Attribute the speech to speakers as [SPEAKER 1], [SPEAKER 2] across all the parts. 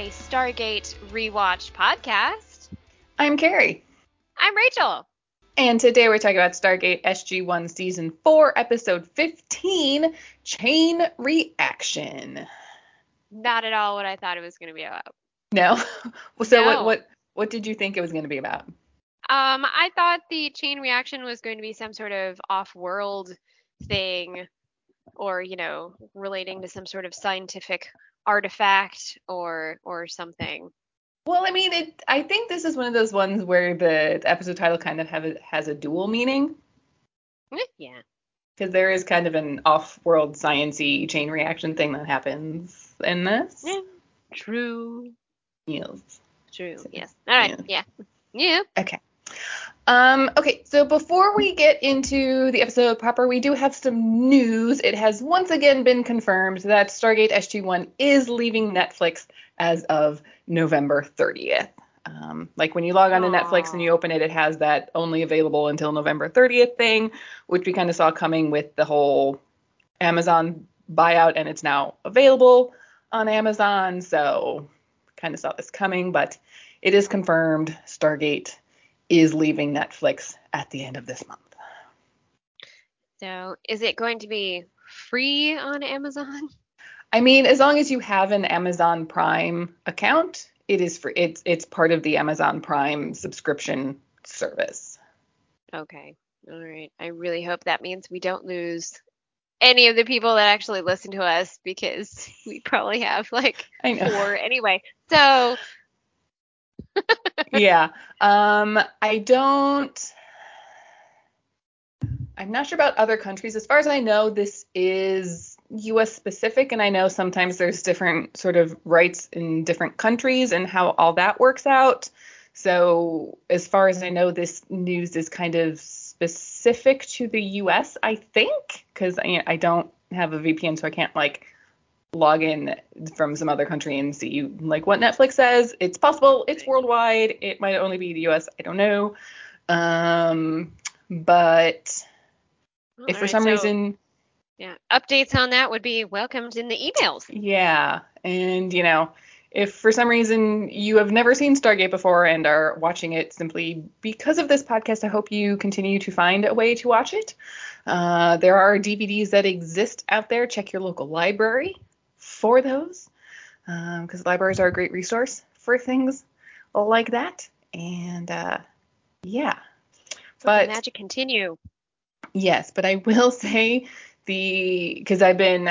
[SPEAKER 1] Window of Opportunity, a Stargate rewatch podcast.
[SPEAKER 2] I'm Carrie.
[SPEAKER 1] I'm Rachel.
[SPEAKER 2] And today we're talking about Stargate SG1 Season 4, Episode 15 Chain Reaction.
[SPEAKER 1] Not at all what I thought it was going to be about.
[SPEAKER 2] No? so
[SPEAKER 1] No.
[SPEAKER 2] What, what what did you think it was going to be about?
[SPEAKER 1] Um, I thought the chain reaction was going to be some sort of off-world thing, or you know, relating to some sort of scientific artifact or or something.
[SPEAKER 2] Well, I mean, it, I think this is one of those ones where the episode title kind of have a, has a dual meaning
[SPEAKER 1] Eh, Yeah.
[SPEAKER 2] because there is kind of an off-world sciency chain reaction thing that happens in this.
[SPEAKER 1] Yeah. True.
[SPEAKER 2] Yes.
[SPEAKER 1] True. Yes. All right. Yeah. Yeah.
[SPEAKER 2] Okay. Um, okay, so before we get into the episode proper, we do have some news. It has once again been confirmed that Stargate SG1 is leaving Netflix as of November 30th. Um, like when you log on to Netflix and you open it, it has that only available until November 30th thing, which we kind of saw coming with the whole Amazon buyout, and it's now available on Amazon. So kind of saw this coming, but it is confirmed Stargate is leaving Netflix at the end of this month.
[SPEAKER 1] So, is it going to be free on Amazon?
[SPEAKER 2] I mean, as long as you have an Amazon Prime account, it is free. It's it's part of the Amazon Prime subscription service.
[SPEAKER 1] Okay. All right. I really hope that means we don't lose any of the people that actually listen to us because we probably have like four anyway. So,
[SPEAKER 2] yeah. Um, I don't. I'm not sure about other countries. As far as I know, this is U.S. specific, and I know sometimes there's different sort of rights in different countries and how all that works out. So, as far as I know, this news is kind of specific to the U.S. I think, because I, I don't have a VPN, so I can't like log in from some other country and see like what Netflix says. It's possible it's worldwide. It might only be the US. I don't know. Um, but if for
[SPEAKER 1] Alright,
[SPEAKER 2] some
[SPEAKER 1] so,
[SPEAKER 2] reason,
[SPEAKER 1] yeah, updates on that would be welcomed in the emails.
[SPEAKER 2] yeah, and you know, if for some reason you have never seen Stargate before and are watching it simply because of this podcast, I hope you continue to find a way to watch it. Uh, there are DVDs that exist out there. Check your local library for those because libraries are a great resource for things like that. And uh, yeah,
[SPEAKER 1] So
[SPEAKER 2] But-
[SPEAKER 1] the magic continue.
[SPEAKER 2] Yes, but I will say the because I've been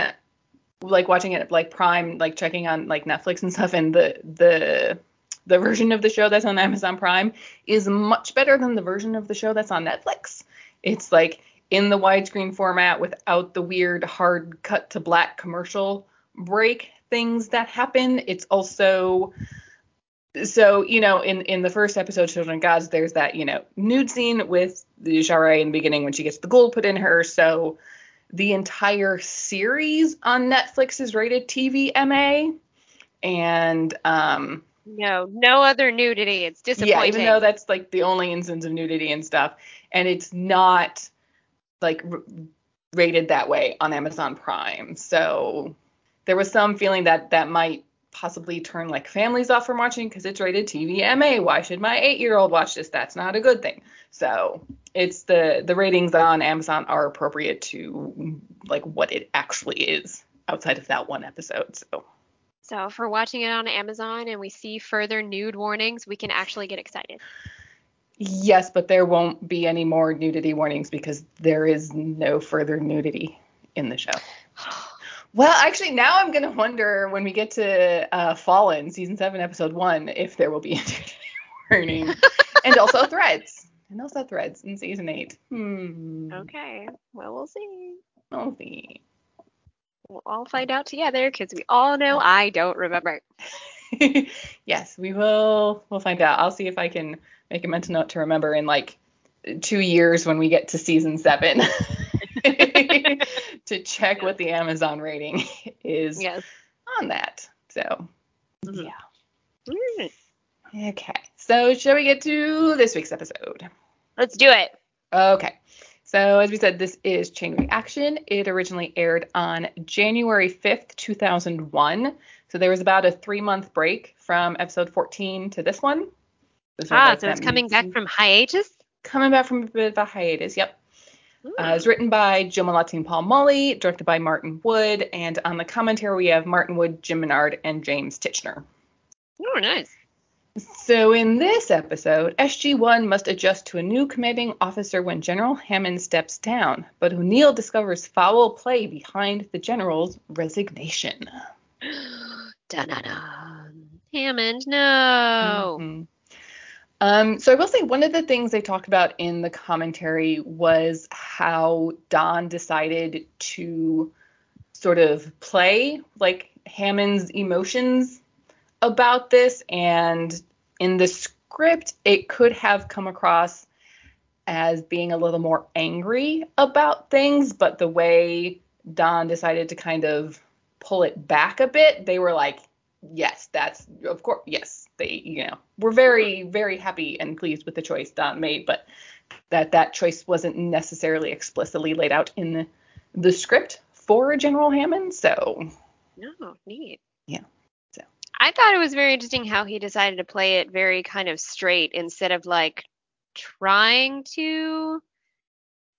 [SPEAKER 2] like watching it like Prime, like checking on like Netflix and stuff, and the the the version of the show that's on Amazon Prime is much better than the version of the show that's on Netflix. It's like in the widescreen format without the weird hard cut to black commercial break things that happen. It's also so you know in in the first episode children of gods there's that you know nude scene with the Sha're in the beginning when she gets the gold put in her so the entire series on netflix is rated tv ma and um
[SPEAKER 1] No, no other nudity. It's disappointing.
[SPEAKER 2] yeah even though that's like the only instance of nudity and stuff and it's not like r- rated that way on amazon prime so there was some feeling that that might possibly turn like families off from watching because it's rated TVMA. Why should my eight year old watch this? That's not a good thing. So it's the the ratings on Amazon are appropriate to like what it actually is outside of that one episode. So
[SPEAKER 1] So if we're watching it on Amazon and we see further nude warnings, we can actually get excited.
[SPEAKER 2] yes, but there won't be any more nudity warnings because there is no further nudity in the show. Well, actually, now I'm gonna wonder when we get to uh, Fallen season seven, episode one, if there will be a warning, and also threads, and also threads in season eight. Hmm.
[SPEAKER 1] Okay. Well, we'll see.
[SPEAKER 2] We'll see.
[SPEAKER 1] We'll all find out together because we all know I don't remember.
[SPEAKER 2] yes, we will. We'll find out. I'll see if I can make a mental note to remember in like two years when we get to season seven to check what the Amazon rating is
[SPEAKER 1] Yes.
[SPEAKER 2] on that. So
[SPEAKER 1] Mhm.
[SPEAKER 2] yeah.
[SPEAKER 1] Mm,
[SPEAKER 2] Okay. So shall we get to this week's episode?
[SPEAKER 1] Let's do it.
[SPEAKER 2] Okay. So as we said, this is Chain Reaction. It originally aired on January 5th, 2001. So there was about a three month break from episode 14 to this one. This
[SPEAKER 1] Ah,
[SPEAKER 2] like
[SPEAKER 1] so it's coming back from hiatus.
[SPEAKER 2] coming back from a bit of a hiatus. Yep. Uh, it's written by Joe Mallozzi and Paul Mullie, directed by Martin Wood, and on the commentary we have Martin Wood, Jim Menard, and James Tichenor.
[SPEAKER 1] oh, nice.
[SPEAKER 2] So in this episode, SG-1 must adjust to a new commanding officer when General Hammond steps down, but O'Neill discovers foul play behind the general's resignation.
[SPEAKER 1] Dun-dun-dun. Hammond, no.
[SPEAKER 2] Mhm. Um, so I will say one of the things they talked about in the commentary was how Don decided to sort of play like Hammond's emotions about this, and in the script it could have come across as being a little more angry about things, but the way Don decided to kind of pull it back a bit, they were like, yes, that's of course, yes, they, you know, were very, very happy and pleased with the choice Don made, but that that choice wasn't necessarily explicitly laid out in the, the script for General Hammond. So
[SPEAKER 1] No, neat.
[SPEAKER 2] Yeah, so.
[SPEAKER 1] I thought it was very interesting how he decided to play it very kind of straight instead of like trying to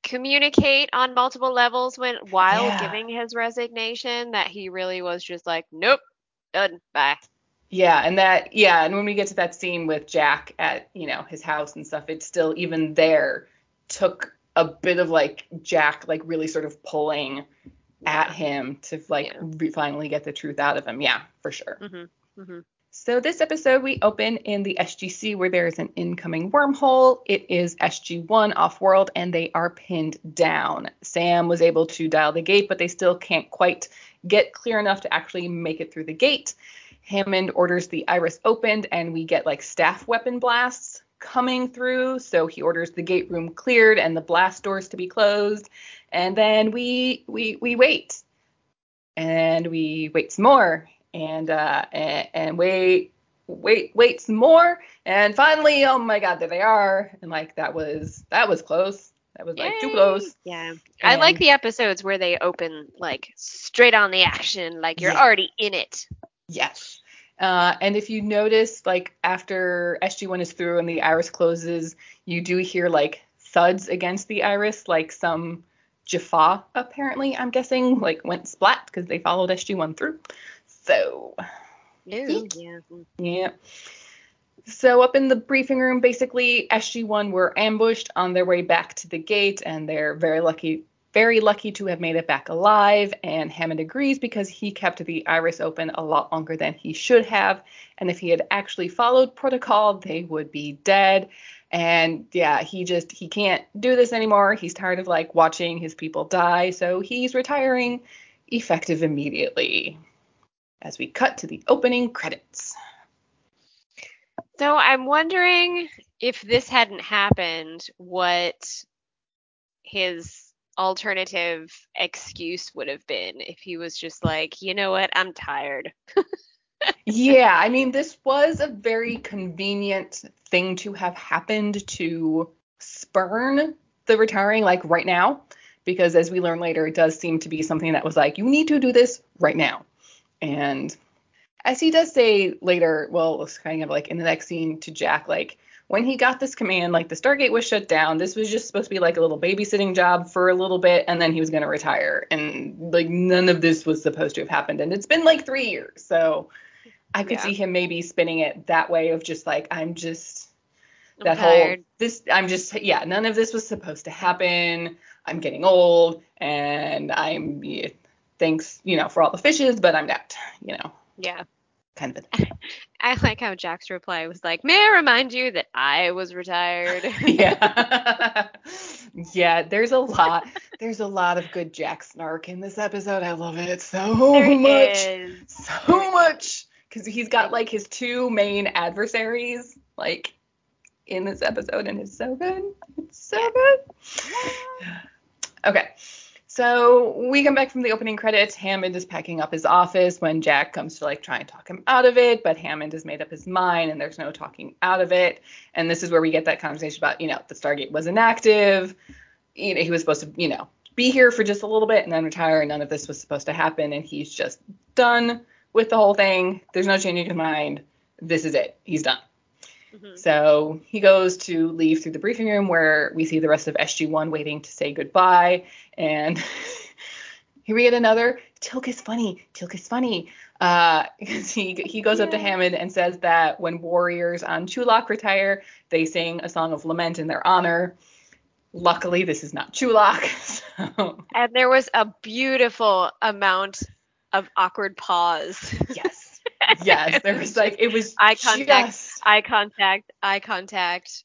[SPEAKER 1] communicate on multiple levels when while
[SPEAKER 2] Yeah.
[SPEAKER 1] giving his resignation that he really was just like nope done bye
[SPEAKER 2] Yeah, and that yeah, and when we get to that scene with Jack at you know his house and stuff, it still even there took a bit of like Jack like really sort of pulling at him to like
[SPEAKER 1] Yeah.
[SPEAKER 2] re- finally get the truth out of him. Yeah, for sure.
[SPEAKER 1] mm-hmm. Mm-hmm.
[SPEAKER 2] So this episode we open in the SGC where there is an incoming wormhole. It is SG1 off-world and they are pinned down. Sam was able to dial the gate, but they still can't quite get clear enough to actually make it through the gate. Hammond orders the iris opened and we get like staff weapon blasts coming through. So he orders the gate room cleared and the blast doors to be closed. And then we we we wait. And we wait some more and uh and, and wait wait wait some more and finally oh my god there they are and like that was that was close that was like too close
[SPEAKER 1] yeah i like the episodes where they open like straight on the action like you're
[SPEAKER 2] Yeah.
[SPEAKER 1] already in it
[SPEAKER 2] yes uh, and if you notice like after sg1 is through and the iris closes you do hear like thuds against the iris like some jaffa apparently i'm guessing like went splat because they followed sg1 through so Eek.
[SPEAKER 1] yeah
[SPEAKER 2] Yeah. So up in the briefing room, basically SG1 were ambushed on their way back to the gate, and they're very lucky, very lucky to have made it back alive. And Hammond agrees because he kept the iris open a lot longer than he should have, and if he had actually followed protocol, they would be dead. And yeah, he just he can't do this anymore. He's tired of like watching his people die, so he's retiring effective immediately. As we cut to the opening credits.
[SPEAKER 1] So I'm wondering if this hadn't happened, what his alternative excuse would have been if he was just like, you know what, I'm tired.
[SPEAKER 2] yeah, I mean, this was a very convenient thing to have happened to spurn the retiring, like right now, because as we learn later, it does seem to be something that was like, you need to do this right now. And as he does say later, well, it's kind of like in the next scene to Jack, like, when he got this command, like the Stargate was shut down. This was just supposed to be like a little babysitting job for a little bit, and then he was going to retire. And like none of this was supposed to have happened. And it's been like three years. So I could
[SPEAKER 1] Yeah.
[SPEAKER 2] see him maybe spinning it that way of just like, I'm just
[SPEAKER 1] I'm
[SPEAKER 2] that whole this I'm just yeah, none of this was supposed to happen. I'm getting old and I'm yeah, thanks, you know, for all the fishes, but I'm not, you know,
[SPEAKER 1] Yeah.
[SPEAKER 2] Kind of a.
[SPEAKER 1] I like how Jack's reply was like, May I remind you that I was retired?
[SPEAKER 2] yeah. yeah, there's a lot there's a lot of good Jack snark in this episode. I love it so
[SPEAKER 1] There
[SPEAKER 2] much.
[SPEAKER 1] is.
[SPEAKER 2] So much. Because he's got like his two main adversaries, like in this episode, and it's so good. It's so good. Okay. So we come back from the opening credits. Hammond is packing up his office when Jack comes to like try and talk him out of it, but Hammond has made up his mind and there's no talking out of it. And this is where we get that conversation about, you know, the Stargate was inactive. You know, he was supposed to, you know, be here for just a little bit and then retire. And none of this was supposed to happen. And he's just done with the whole thing. There's no changing his mind. This is it. He's done.
[SPEAKER 1] Mhm.
[SPEAKER 2] So he goes to leave through the briefing room where we see the rest of SG1 waiting to say goodbye. And here we get another Teal'c is funny. Teal'c is funny. Uh, because he he goes up to Hammond and says that when warriors on Chulak retire, they sing a song of lament in their honor. Luckily, this is not Chulak. So
[SPEAKER 1] And there was a beautiful amount of awkward pause.
[SPEAKER 2] yes, yes, there was like it was
[SPEAKER 1] Eye contact.
[SPEAKER 2] just-
[SPEAKER 1] eye contact, eye contact.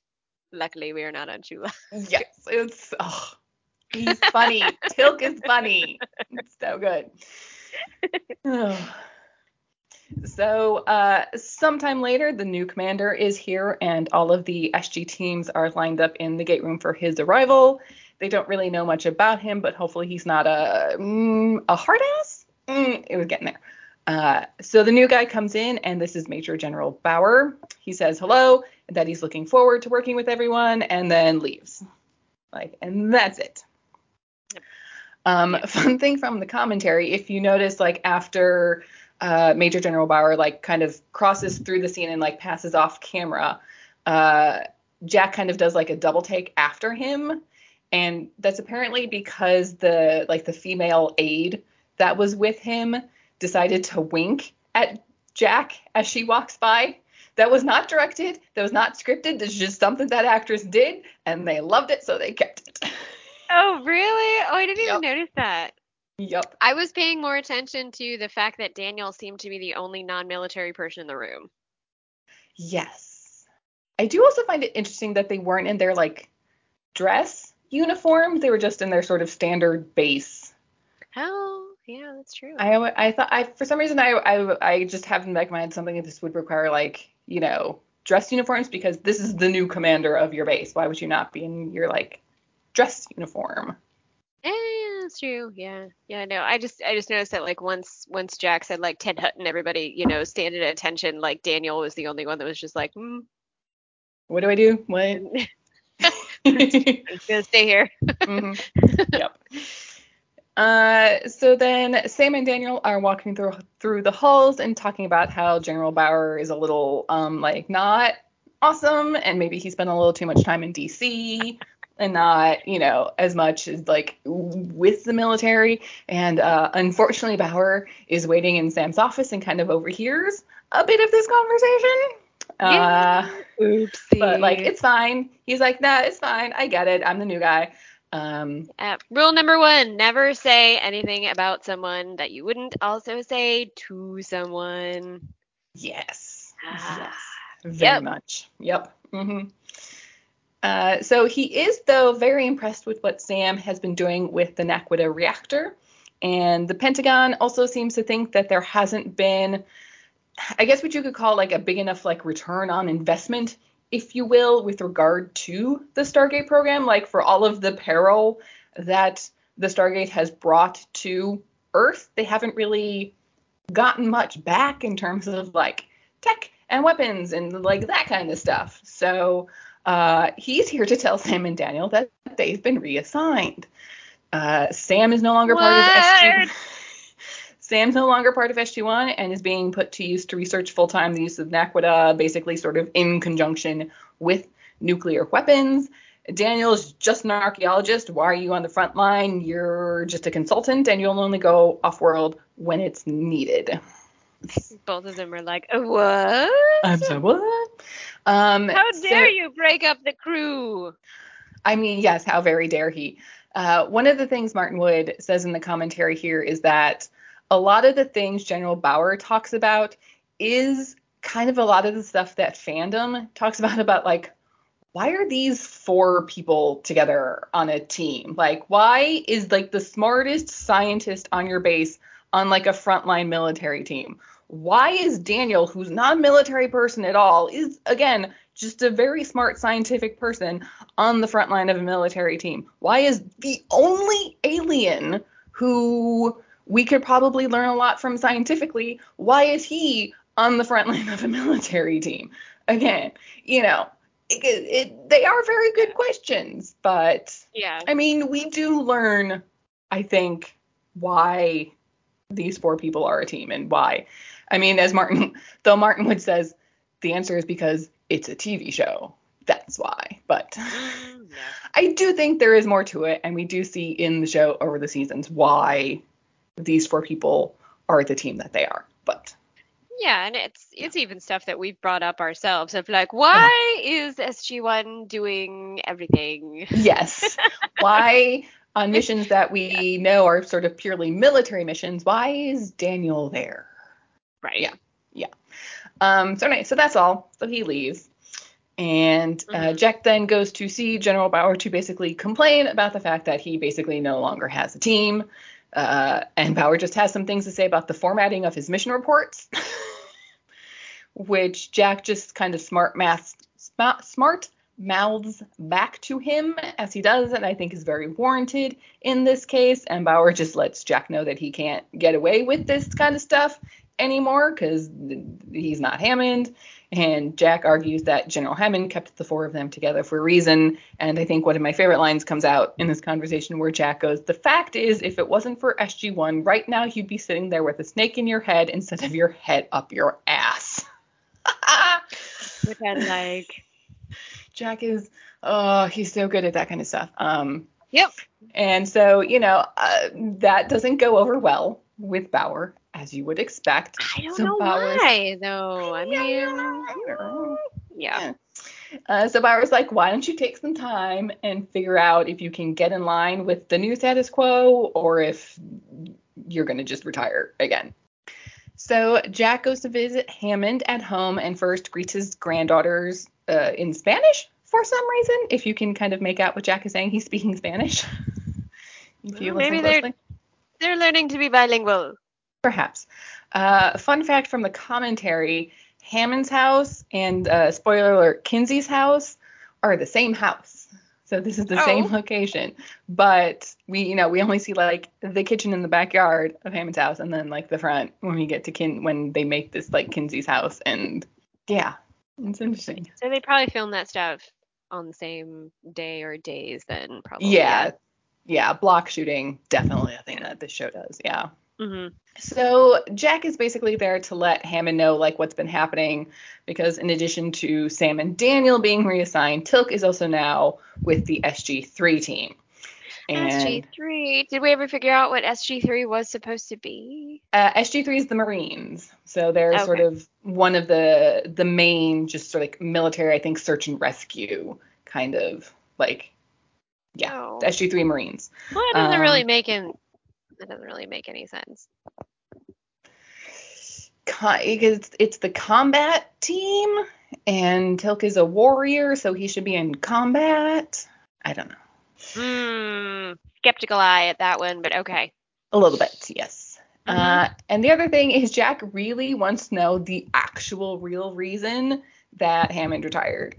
[SPEAKER 1] Luckily, we are not on Chulak.
[SPEAKER 2] Yes, it's oh, he's funny. Teal'c is funny. It's so good. so uh, sometime later, the new commander is here, and all of the SG teams are lined up in the gate room for his arrival. They don't really know much about him, but hopefully he's not a mm, a hard ass. Mm, it was getting there. Uh, so the new guy comes in, and this is Major General Bauer. He says hello, that he's looking forward to working with everyone, and then leaves. Like, and that's it. Um, fun thing from the commentary, if you notice, like after uh, Major General Bauer like kind of crosses through the scene and like passes off camera, uh, Jack kind of does like a double take after him, and that's apparently because the like the female aide that was with him decided to wink at Jack as she walks by. That was not directed. That was not scripted. It's just something that actress did, and they loved it, so they kept it.
[SPEAKER 1] Oh, really? Oh, I didn't
[SPEAKER 2] Yep.
[SPEAKER 1] even notice that.
[SPEAKER 2] Yep.
[SPEAKER 1] I was paying more attention to the fact that Daniel seemed to be the only non-military person in the room.
[SPEAKER 2] Yes. I do also find it interesting that they weren't in their like dress uniform. They were just in their sort of standard base.
[SPEAKER 1] Oh, yeah, that's true.
[SPEAKER 2] I alwa- I thought I for some reason I I I just have in the back of my head something that this would require like you know dress uniforms because this is the new commander of your base. Why would you not be in your like dress uniform?
[SPEAKER 1] Yeah, that's true. Yeah, yeah. No, I just, I just noticed that like once, once Jack said like Ted Hutton, everybody, you know, stand at attention. Like Daniel was the only one that was just like, hmm,
[SPEAKER 2] What do I do? What?
[SPEAKER 1] I'm just gonna stay here.
[SPEAKER 2] Mhm. Yep. Uh, so then Sam and Daniel are walking through through the halls and talking about how General Bauer is a little um like not awesome and maybe he spent a little too much time in DC and not you know as much as like with the military and uh, unfortunately Bauer is waiting in Sam's office and kind of overhears a bit of this conversation. Uh,
[SPEAKER 1] Oopsie.
[SPEAKER 2] but like it's fine. He's like, nah, it's fine. I get it. I'm the new guy. Um,
[SPEAKER 1] Uh, rule number one: never say anything about someone that you wouldn't also say to someone.
[SPEAKER 2] yes.
[SPEAKER 1] Ah.
[SPEAKER 2] Yes. Very
[SPEAKER 1] Yep.
[SPEAKER 2] much. Yep. hmm Uh, so he is though very impressed with what Sam has been doing with the Naquadah reactor, and the Pentagon also seems to think that there hasn't been, I guess what you could call like a big enough like return on investment, if you will, with regard to the Stargate program, like for all of the peril that the Stargate has brought to Earth, they haven't really gotten much back in terms of like tech and weapons and like that kind of stuff. So uh, he's here to tell Sam and Daniel that they've been reassigned. Uh, Sam is no longer part of SG. Sam's no longer part of SG1 and is being put to use to research full time the use of Naquadah, basically sort of in conjunction with nuclear weapons. Daniel's just an archaeologist. Why are you on the front line? You're just a consultant and you'll only go off world when it's needed.
[SPEAKER 1] Both of them are like, "Uh, what?
[SPEAKER 2] I'm sorry, what? Um,
[SPEAKER 1] How
[SPEAKER 2] so-
[SPEAKER 1] dare you break up the crew?
[SPEAKER 2] I mean, yes, how very dare he? Uh, one of the things Martin Wood says in the commentary here is that a lot of the things General Bauer talks about is kind of a lot of the stuff that fandom talks about about like why are these four people together on a team? Like why is like the smartest scientist on your base on like a frontline military team? Why is Daniel, who's not a military person at all, is again just a very smart scientific person on the front line of a military team? Why is the only alien who we could probably learn a lot from scientifically, why is he on the front line of a military team? Again, you know, it, it, they are very good questions, but
[SPEAKER 1] Yeah.
[SPEAKER 2] I mean, we do learn, I think, why these four people are a team and why. I mean, as Martin, though Martin Wood says, the answer is because it's a TV show. That's why. But
[SPEAKER 1] Mm, no.
[SPEAKER 2] I do think there is more to it, and we do see in the show over the seasons why these four people are the team that they are. But
[SPEAKER 1] Yeah, and it's it's even stuff that we've brought up ourselves of like, why is SG1 doing everything?
[SPEAKER 2] yes, why on missions that we know are sort of purely military missions, why is Daniel there?
[SPEAKER 1] Right.
[SPEAKER 2] Yeah. Um, so anyway, so that's all. So he leaves. And uh,
[SPEAKER 1] Mhm.
[SPEAKER 2] Jack then goes to see General Bauer to basically complain about the fact that he basically no longer has a team. Uh, and Bauer just has some things to say about the formatting of his mission reports, which Jack just kind of smart math, smart, smart mouths back to him as he does, and I think is very warranted in this case. And Bauer just lets Jack know that he can't get away with this kind of stuff anymore because he's not Hammond. And Jack argues that General Hammond kept the four of them together for a reason. And I think one of my favorite lines comes out in this conversation where Jack goes, The fact is, if it wasn't for SG1, right now you'd be sitting there with a snake in your head instead of your head up your ass.
[SPEAKER 1] Which I like.
[SPEAKER 2] Jack is, oh, he's so good at that kind of stuff. Um,
[SPEAKER 1] Yep.
[SPEAKER 2] and so, you know, uh, that doesn't go over well with Bauer, as you would expect.
[SPEAKER 1] I don't
[SPEAKER 2] So
[SPEAKER 1] know
[SPEAKER 2] Bauer's-
[SPEAKER 1] why though. I
[SPEAKER 2] Yeah,
[SPEAKER 1] mean, yeah.
[SPEAKER 2] Uh, so Bauer's like, why don't you take some time and figure out if you can get in line with the new status quo or if you're going to just retire again. So Jack goes to visit Hammond at home and first greets his granddaughters uh, in Spanish for some reason. If you can kind of make out what Jack is saying, he's speaking Spanish. if you
[SPEAKER 1] Well, maybe
[SPEAKER 2] listen
[SPEAKER 1] they're- They're learning to be bilingual.
[SPEAKER 2] Perhaps. Uh, fun fact from the commentary Hammond's house and, uh, spoiler alert, Kinsey's house are the same house. So this is the
[SPEAKER 1] Oh.
[SPEAKER 2] same location. But we, you know, we only see like the kitchen in the backyard of Hammond's house and then like the front when we get to Kin when they make this like Kinsey's house. And yeah, it's interesting.
[SPEAKER 1] So they probably filmed that stuff on the same day or days then probably.
[SPEAKER 2] yeah. Yeah, block shooting, definitely a thing that this show does. Yeah.
[SPEAKER 1] Hmm
[SPEAKER 2] So Jack is basically there to let Hammond know like what's been happening because in addition to Sam and Daniel being reassigned, Teal'c is also now with the SG3 team. And
[SPEAKER 1] SG3. Did we ever figure out what SG3 was supposed to be?
[SPEAKER 2] uh, SG3 is the Marines. So they're sort of one of the the main just sort of like military, I think, search and rescue kind of like yeah,
[SPEAKER 1] Oh.
[SPEAKER 2] SG3 Marines.
[SPEAKER 1] Well, that doesn't really
[SPEAKER 2] Um,
[SPEAKER 1] make in, that doesn't really make any sense.
[SPEAKER 2] co- it's, it's the combat team, and Teal'c is a warrior, so he should be in combat. I don't know.
[SPEAKER 1] Hmm. Skeptical eye at that one, but okay.
[SPEAKER 2] A little bit, yes.
[SPEAKER 1] Mhm.
[SPEAKER 2] Uh, and the other thing is, Jack really wants to know the actual real reason that Hammond retired.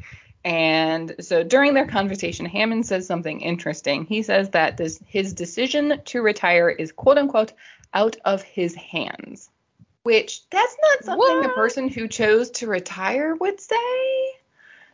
[SPEAKER 2] And so during their conversation, Hammond says something interesting. He says that this, his decision to retire is quote unquote out of his hands, which that's not something a
[SPEAKER 1] What?
[SPEAKER 2] person who chose to retire would say.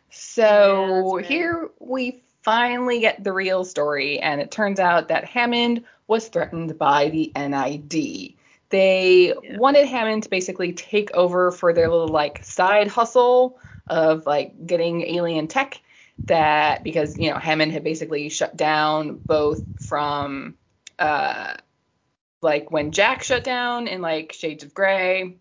[SPEAKER 2] So
[SPEAKER 1] fair.
[SPEAKER 2] here we finally get the real story, and it turns out that Hammond was threatened by the NID. They
[SPEAKER 1] Yeah.
[SPEAKER 2] wanted Hammond to basically take over for their little like side hustle of like getting alien tech that because you know Hammond had basically shut down both from uh like when Jack shut down in like Shades of Grey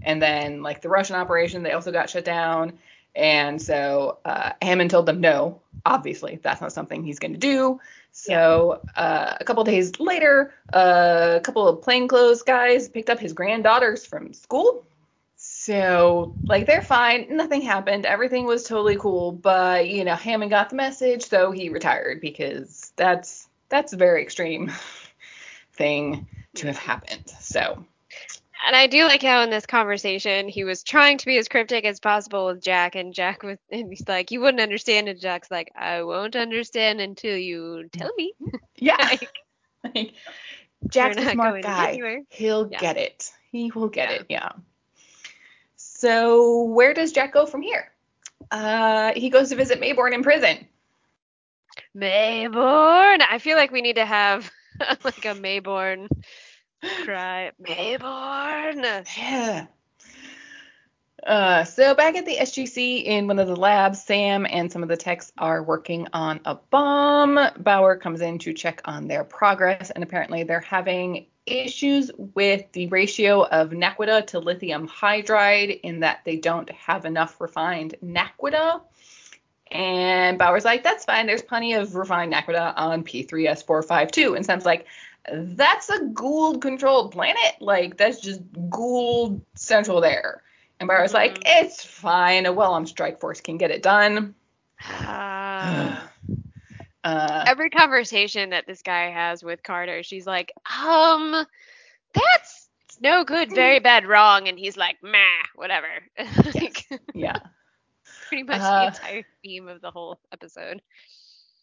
[SPEAKER 2] and then like the Russian operation they also got shut down and so uh, Hammond told them no obviously that's not something he's going to do so uh, a couple days later uh, a couple of plainclothes guys picked up his granddaughters from school. So like they're fine. Nothing happened. Everything was totally cool. But you know Hammond got the message so he retired because that's that's a very extreme thing to have happened. So
[SPEAKER 1] And I do like how in this conversation he was trying to be as cryptic as possible with Jack, and Jack was, and he's like, "You wouldn't understand," and Jack's like, "I won't understand until you tell me."
[SPEAKER 2] yeah
[SPEAKER 1] Like,
[SPEAKER 2] like, Jack's a smart guy.
[SPEAKER 1] anywhere.
[SPEAKER 2] He'll
[SPEAKER 1] Yeah.
[SPEAKER 2] get it. He will get
[SPEAKER 1] Yeah.
[SPEAKER 2] it. Yeah. So where does Jack go from here? Uh, he goes to visit Maybourne in prison.
[SPEAKER 1] Maybourne. I feel like we need to have like a Maybourne Cry, Maybourne.
[SPEAKER 2] Yeah. Uh, so back at the SGC in one of the labs, Sam and some of the techs are working on a bomb. Bauer comes in to check on their progress, and apparently they're having issues with the ratio of naquadah to lithium hydride in that they don't have enough refined naquadah. And Bauer's like, that's fine. There's plenty of refined naquadah on P3S452. And Sam's like, that's a Goa'uld controlled planet. Like, that's just Goa'uld central there. And Bauer's like,
[SPEAKER 1] Mhm.
[SPEAKER 2] it's fine. A well armed strike force can get it done.
[SPEAKER 1] Ah.
[SPEAKER 2] Uh,
[SPEAKER 1] Every conversation that this guy has with Carter, she's like, um, that's no good, very bad, wrong. And he's like, meh, whatever. like,
[SPEAKER 2] yeah.
[SPEAKER 1] pretty much
[SPEAKER 2] Uh,
[SPEAKER 1] the entire theme of the whole episode.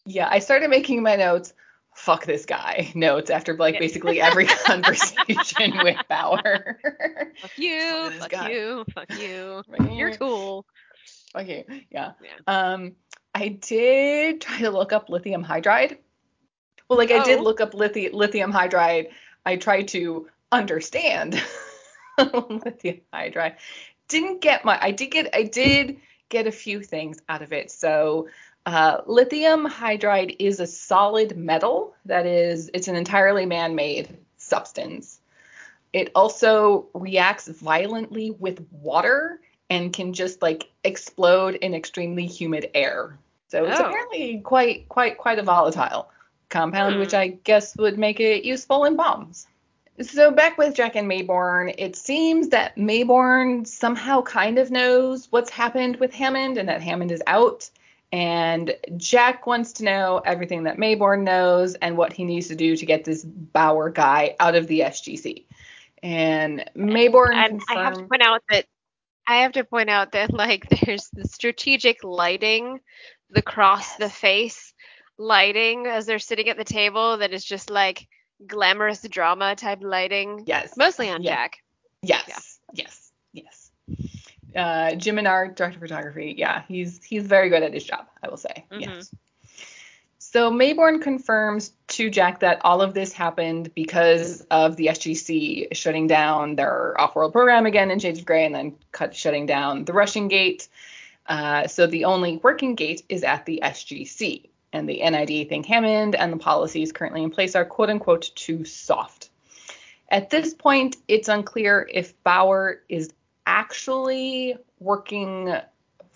[SPEAKER 2] Yeah. I started making my notes, fuck this guy notes after like basically every conversation with Bauer.
[SPEAKER 1] Fuck you, fuck
[SPEAKER 2] guy.
[SPEAKER 1] you, fuck you. You're cool.
[SPEAKER 2] Okay, yeah.
[SPEAKER 1] Yeah.
[SPEAKER 2] Um, I did try to look up lithium hydride. Well, like I did
[SPEAKER 1] Oh.
[SPEAKER 2] look up lithi- lithium hydride. I tried to understand lithium hydride. Didn't get my. I did get. I did get a few things out of it. So. Uh, lithium hydride is a solid metal that is it's an entirely man-made substance it also reacts violently with water and can just like explode in extremely humid air. So it's
[SPEAKER 1] Oh.
[SPEAKER 2] apparently quite quite quite a volatile compound,
[SPEAKER 1] Hmm.
[SPEAKER 2] which I guess would make it useful in bombs. So back with Jack and Maybourne, it seems that Maybourne somehow kind of knows what's happened with Hammond and that Hammond is out. And Jack wants to know everything that Maybourne knows and what he needs to do to get this Bauer guy out of the SGC. And Maybourne
[SPEAKER 1] And I have to point out that I have to point out that like there's the strategic lighting, the cross the face lighting as they're sitting at the table that is just like glamorous drama type lighting.
[SPEAKER 2] yes,
[SPEAKER 1] Mostly on
[SPEAKER 2] Yeah.
[SPEAKER 1] Jack.
[SPEAKER 2] Yes, yes, yes. Uh, Jim Menard, director of photography. Yeah, he's he's very good at his job. I will say.
[SPEAKER 1] Mhm.
[SPEAKER 2] Yes. So Maybourne confirms to Jack that all of this happened because of the SGC shutting down their off-world program again in Shades of Grey, and then cut shutting down the Russian gate. Uh, so the only working gate is at the SGC, and the NID think Hammond and the policies currently in place are quote unquote too soft. At this point, it's unclear if Bauer is actually working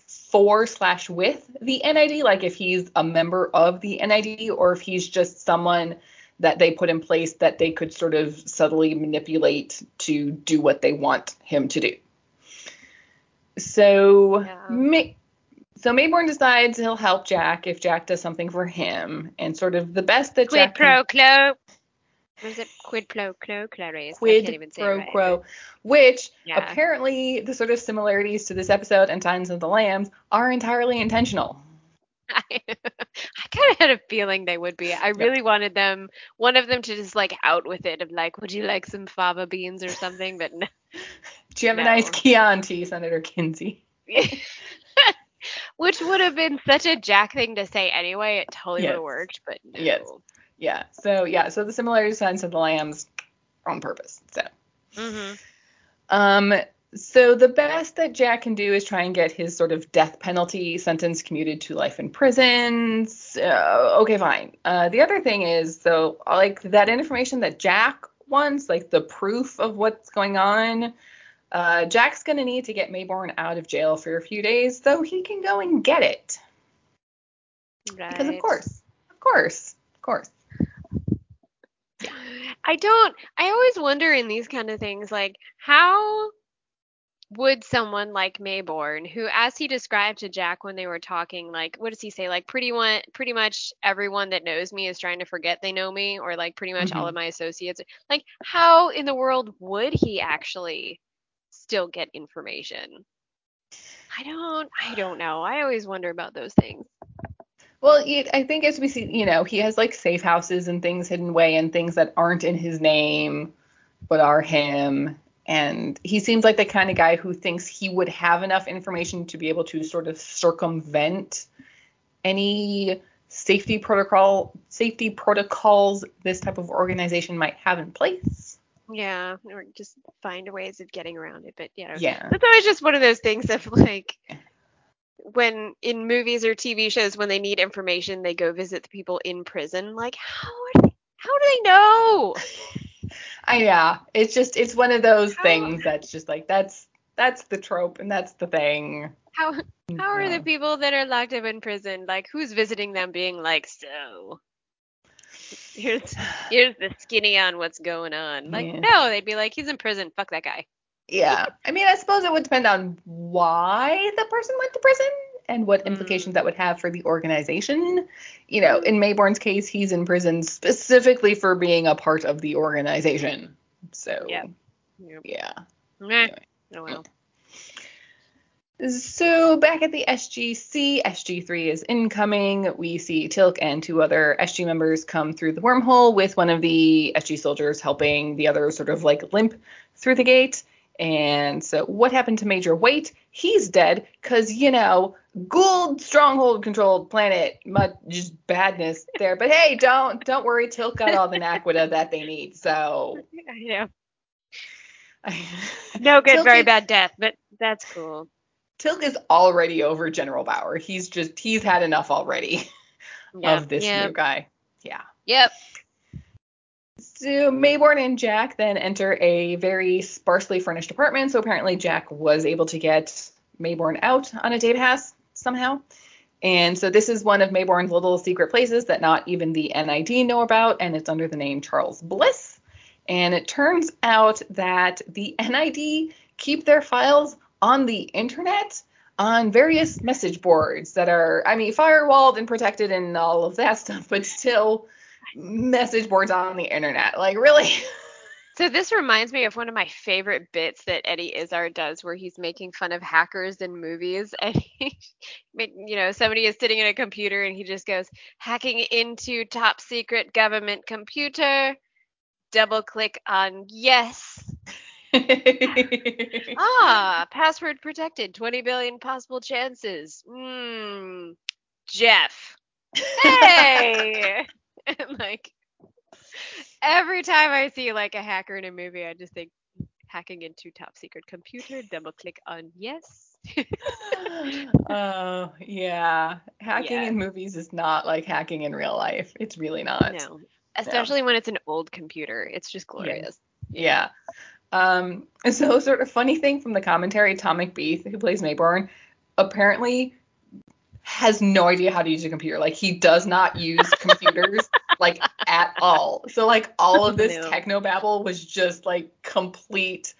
[SPEAKER 2] for slash with the NID, like if he's a member of the NID or if he's just someone that they put in place that they could sort of subtly manipulate to do what they want him to do. So,
[SPEAKER 1] Yeah.
[SPEAKER 2] May- so Maybourne decides he'll help Jack if Jack does something for him, and sort of the best that
[SPEAKER 1] Quid
[SPEAKER 2] Jack can
[SPEAKER 1] pro quo. What is it? Quid pro quo, Clarice.
[SPEAKER 2] Quid
[SPEAKER 1] can't even say
[SPEAKER 2] pro
[SPEAKER 1] right.
[SPEAKER 2] quo, which
[SPEAKER 1] Yeah.
[SPEAKER 2] apparently the sort of similarities to this episode and Silence of the Lambs are entirely intentional.
[SPEAKER 1] I, I kind of had a feeling they would be. I really wanted them, one of them to just like out with it of like, would you like some fava beans or something? But no.
[SPEAKER 2] Gemini's
[SPEAKER 1] No.
[SPEAKER 2] Chianti, Senator Kinsey.
[SPEAKER 1] Which would have been such a Jack thing to say anyway. It totally would have worked, but no.
[SPEAKER 2] Yes. Yeah. So yeah. So the to Silence of the Lambs on purpose. So.
[SPEAKER 1] hmm
[SPEAKER 2] Um, so the best that Jack can do is try and get his sort of death penalty sentence commuted to life in prison. So, okay, fine. Uh, the other thing is, so like that information that Jack wants, like the proof of what's going on, uh, Jack's gonna need to get Maybourne out of jail for a few days so he can go and get it.
[SPEAKER 1] Right.
[SPEAKER 2] Because of course, of course, of course.
[SPEAKER 1] I don't. I always wonder in these kind of things, like how would someone like Maybourne, who, as he described to Jack when they were talking, like what does he say? Like pretty one, pretty much everyone that knows me is trying to forget they know me, or like pretty much all
[SPEAKER 2] Mhm.
[SPEAKER 1] of my associates. Like how in the world would he actually still get information? I don't. I don't know. I always wonder about those things.
[SPEAKER 2] Well, I think as we see, you know, he has like safe houses and things hidden away and things that aren't in his name but are him. And he seems like the kind of guy who thinks he would have enough information to be able to sort of circumvent any safety protocol safety protocols this type of organization might have in place.
[SPEAKER 1] Yeah, or just find ways of getting around it. But yeah,
[SPEAKER 2] Yeah.
[SPEAKER 1] that's always just one of those things of like when in movies or TV shows when they need information, they go visit the people in prison. Like, how are they, how do they know?
[SPEAKER 2] I yeah. It's just it's one of those
[SPEAKER 1] How-
[SPEAKER 2] things that's just like that's that's the trope and that's the thing.
[SPEAKER 1] How how are the people that are locked up in prison like who's visiting them being like so here's here's the skinny on what's going on like
[SPEAKER 2] Yeah.
[SPEAKER 1] no they'd be like he's in prison fuck that guy
[SPEAKER 2] Yeah. I mean, I suppose it would depend on why the person went to prison and what mm. implications that would have for the organization. You know, in Maybourne's case, he's in prison specifically for being a part of the organization. So,
[SPEAKER 1] yeah. Yep.
[SPEAKER 2] yeah.
[SPEAKER 1] Meh. oh well
[SPEAKER 2] So back at the SGC, SG3 is incoming. We see Teal'c and two other SG members come through the wormhole with one of the SG soldiers helping the other sort of like limp through the gate. And so what happened to Major Waite? He's dead because, you know, Goa'uld stronghold controlled planet, much just badness there. But hey, don't don't worry, Teal'c got all the Naquadah that they need. So
[SPEAKER 1] yeah no good
[SPEAKER 2] Teal'c
[SPEAKER 1] very
[SPEAKER 2] is-
[SPEAKER 1] bad death but that's cool
[SPEAKER 2] Teal'c is already over General Bauer. He's just he's had enough already. of this new guy. Yeah.
[SPEAKER 1] yep
[SPEAKER 2] So Maybourne and Jack then enter a very sparsely furnished apartment. So apparently Jack was able to get Maybourne out on a day pass somehow. And so this is one of Maybourne's little secret places that not even the NID know about, and it's under the name Charles Bliss. And it turns out that the NID keep their files on the internet on various message boards that are, I mean, firewalled and protected and all of that stuff, but still message boards on the internet. Like, really?
[SPEAKER 1] So this reminds me of one of my favorite bits that Eddie Izzard does, where he's making fun of hackers in movies, and he, you know, somebody is sitting at a computer and he just goes hacking into top secret government computer, double click on yes, ah, password protected, 20 billion possible chances, hmm, Jeff, hey, and like every time I see like a hacker in a movie, I just think hacking into top secret computer, double click on yes.
[SPEAKER 2] Oh, yeah. Hacking
[SPEAKER 1] Yeah.
[SPEAKER 2] in movies is not like hacking in real life. It's really not.
[SPEAKER 1] No, especially when it's an old computer, it's just glorious.
[SPEAKER 2] Yeah. Um, and so sort of funny thing from the commentary, Tom McBeath, who plays Maybourne, apparently has no idea how to use a computer. Like he does not use computers like at all. So like all of this
[SPEAKER 1] No.
[SPEAKER 2] techno babble was just like complete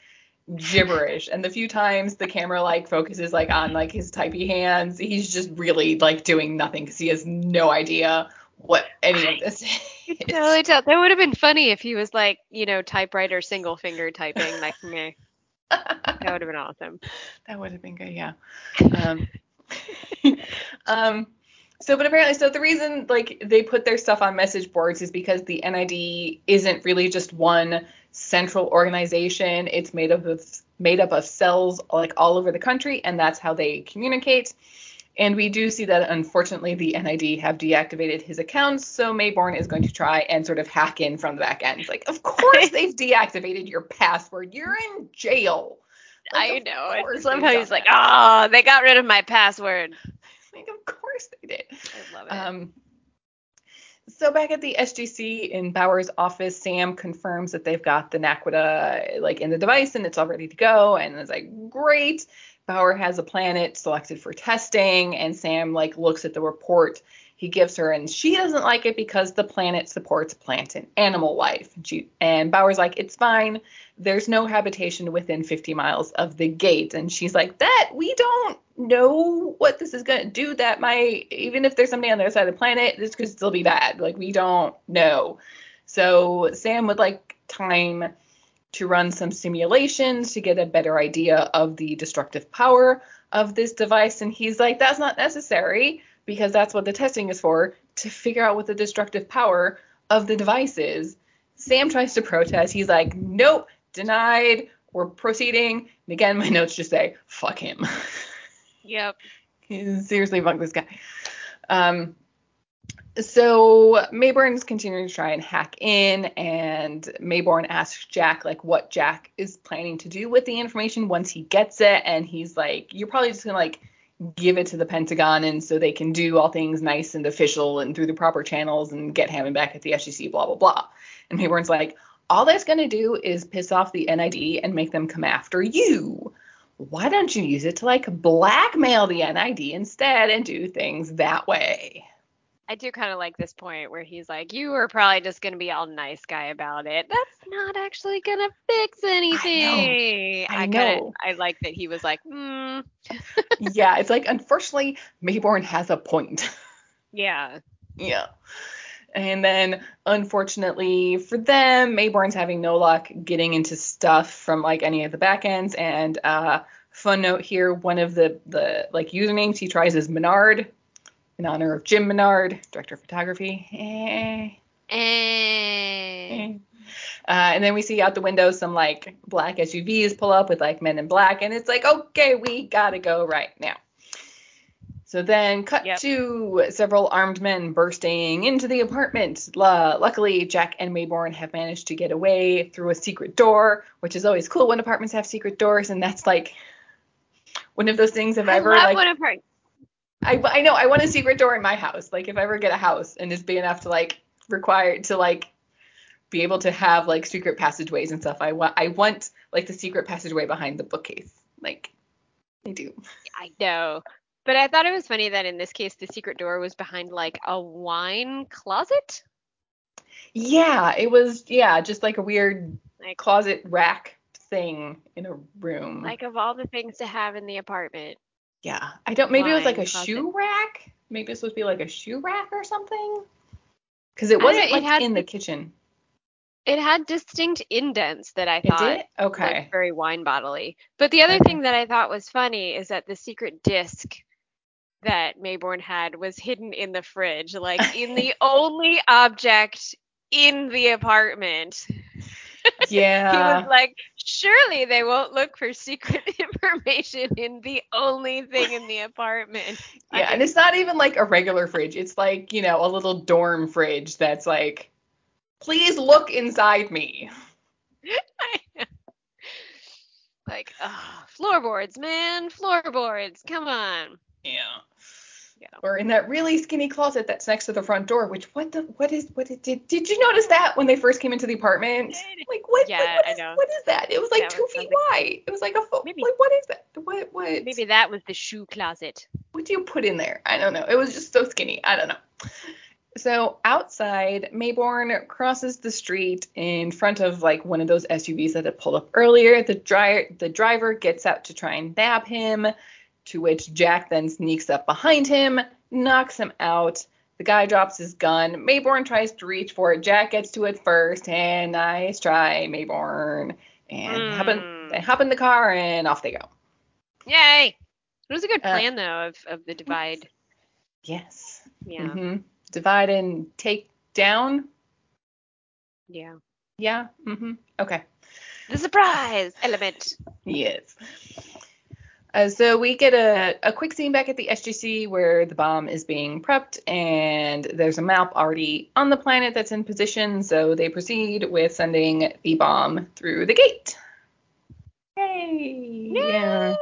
[SPEAKER 2] gibberish. And the few times the camera like focuses like on like his typey hands, he's just really like doing nothing because he has no idea what any of this is.
[SPEAKER 1] Totally tell. That would have been funny if he was like, you know, typewriter single finger typing, like meh. That would have been awesome.
[SPEAKER 2] That would have been good, yeah. Um, um, so, but apparently, so the reason like they put their stuff on message boards is because the NID isn't really just one central organization. It's made up of made up of cells like all over the country, and that's how they communicate. And we do see that unfortunately the NID have deactivated his accounts, so Maybourne is going to try and sort of hack in from the back end. Like, of course they've deactivated your password. You're in jail. Like,
[SPEAKER 1] I know. somehow he's like,
[SPEAKER 2] that.
[SPEAKER 1] oh, they got rid of my password.
[SPEAKER 2] Like, of course they did.
[SPEAKER 1] I love it.
[SPEAKER 2] Um, so back at the SGC in Bauer's office, Sam confirms that they've got the Naquadah like in the device and it's all ready to go. And it's like, great. Bauer has a planet selected for testing, and Sam like looks at the report he gives her, and she doesn't like it because the planet supports plant and animal life. And, she, and Bauer's like, it's fine. There's no habitation within 50 miles of the gate. And she's like, that we don't know what this is gonna do. That might even if there's somebody on the other side of the planet, this could still be bad. Like we don't know. So Sam would like time to run some simulations to get a better idea of the destructive power of this device. And he's like, that's not necessary because that's what the testing is for to figure out what the destructive power of the device is. Sam tries to protest. He's like, nope, denied. We're proceeding. And again, my notes just say, fuck him.
[SPEAKER 1] yep.
[SPEAKER 2] Seriously, fuck this guy. Um, so Maybourne's continuing to try and hack in, and Maybourne asks Jack like what Jack is planning to do with the information once he gets it, and he's like, "You're probably just gonna like give it to the Pentagon, and so they can do all things nice and official and through the proper channels and get Hammond back at the SGC, blah blah blah." And Maybourne's like, "All that's gonna do is piss off the NID and make them come after you." Why don't you use it to like blackmail the NID instead and do things that way?
[SPEAKER 1] I do kind of like this point where he's like, "You were probably just gonna be all nice guy about it. That's not actually gonna fix anything."
[SPEAKER 2] I
[SPEAKER 1] I,
[SPEAKER 2] know.
[SPEAKER 1] kinda, I like that he was like, "Hmm,
[SPEAKER 2] yeah, it's like unfortunately Maybourne has a point.
[SPEAKER 1] yeah,
[SPEAKER 2] yeah. And then unfortunately for them, Maybourne's having no luck getting into stuff from like any of the backends. And uh fun note here, one of the the like usernames he tries is Menard in honor of Jim Menard, director of photography. Eh.
[SPEAKER 1] eh,
[SPEAKER 2] Uh, and then we see out the window some like black SUVs pull up with like men in black, and it's like, okay, we gotta go right now. So then, cut
[SPEAKER 1] Yep.
[SPEAKER 2] to several armed men bursting into the apartment. Lu- luckily, Jack and Maybourne have managed to get away through a secret door, which is always cool when apartments have secret doors, and that's like one of those things. If I ever like,
[SPEAKER 1] when a part.
[SPEAKER 2] I, I know I want a secret door in my house. Like if I ever get a house and it's big enough to like require to like be able to have like secret passageways and stuff. I want I want like the secret passageway behind the bookcase. Like I do.
[SPEAKER 1] I know. But I thought it was funny that in this case the secret door was behind like a wine closet.
[SPEAKER 2] Yeah, it was yeah, just like a weird
[SPEAKER 1] Like
[SPEAKER 2] closet rack thing in a room.
[SPEAKER 1] like of all the things to have in the apartment.
[SPEAKER 2] Yeah. I don't maybe it was like a
[SPEAKER 1] closet.
[SPEAKER 2] shoe rack. Maybe this would be like a shoe rack or something. Cuz it wasn't
[SPEAKER 1] it
[SPEAKER 2] like
[SPEAKER 1] had
[SPEAKER 2] in the kitchen.
[SPEAKER 1] It had distinct indents that I thought?
[SPEAKER 2] Okay.
[SPEAKER 1] very wine bottly. But the other
[SPEAKER 2] Okay.
[SPEAKER 1] thing that I thought was funny is that the secret disc that Maybourne had was hidden in the fridge, like in the only object in the apartment. He was like, surely they won't look for secret information in the only thing in the apartment.
[SPEAKER 2] Yeah, and it's not even like a regular fridge. It's like, you know, a little dorm fridge that's like, please look inside me.
[SPEAKER 1] like, oh, floorboards, man, floorboards. Come on.
[SPEAKER 2] Yeah.
[SPEAKER 1] Yeah.
[SPEAKER 2] Or in that really skinny closet that's next to the front door, which what the what is what it did did you notice that when they first came into the apartment? Like what
[SPEAKER 1] Yeah,
[SPEAKER 2] like, what
[SPEAKER 1] I
[SPEAKER 2] is-
[SPEAKER 1] know.
[SPEAKER 2] what is that? It was like
[SPEAKER 1] That
[SPEAKER 2] two
[SPEAKER 1] was
[SPEAKER 2] feet wide. It was like a foot.
[SPEAKER 1] Maybe-
[SPEAKER 2] Like what is that? What what
[SPEAKER 1] Maybe that was the shoe closet.
[SPEAKER 2] what do you put in there? I don't know. It was just so skinny. I don't know. So outside, Maybourne crosses the street in front of like one of those SUVs that had pulled up earlier. The dri- the driver gets out to try and nab him, to which Jack then sneaks up behind him, knocks him out. The guy drops his gun. Maybourne tries to reach for it. Jack gets to it first, and nice try, Maybourne. And hop, in,
[SPEAKER 1] Mm.
[SPEAKER 2] they hop in the car and off they go.
[SPEAKER 1] Yay! It was a good
[SPEAKER 2] Uh,
[SPEAKER 1] plan though of, of the divide.
[SPEAKER 2] Yes.
[SPEAKER 1] Yeah.
[SPEAKER 2] hmm Divide and take down.
[SPEAKER 1] Yeah.
[SPEAKER 2] Yeah. Mm-hmm. Okay.
[SPEAKER 1] The surprise element.
[SPEAKER 2] Yes. Uh, so we get a, a quick scene back at the SGC where the bomb is being prepped, and there's a MALP already on the planet that's in position. So they proceed with sending the bomb through the gate. Yay! Yeah.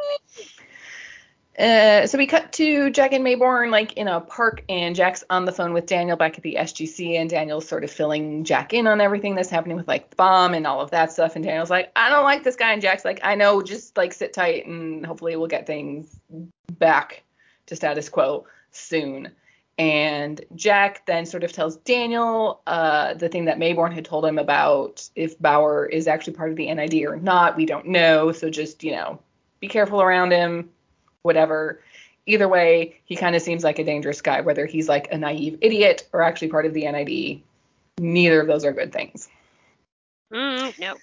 [SPEAKER 2] Uh, so we cut to Jack and Maybourne like in a park, and Jack's on the phone with Daniel back at the SGC, and Daniel's sort of filling Jack in on everything that's happening with like the bomb and all of that stuff. And Daniel's like, I don't like this guy, and Jack's like, I know, just like sit tight, and hopefully we'll get things back to status quo soon. And Jack then sort of tells Daniel uh, the thing that Maybourne had told him about if Bauer is actually part of the NID or not. We don't know, so just you know, be careful around him whatever. Either way, he kind of seems like a dangerous guy, whether he's like a naive idiot or actually part of the NID. Neither of those are good things.
[SPEAKER 1] Mm, no.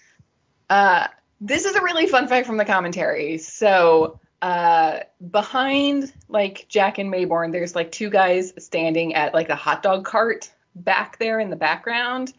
[SPEAKER 2] Uh, this is a really fun fact from the commentary. So, uh, behind like Jack and Maybourne, there's like two guys standing at like a hot dog cart back there in the background.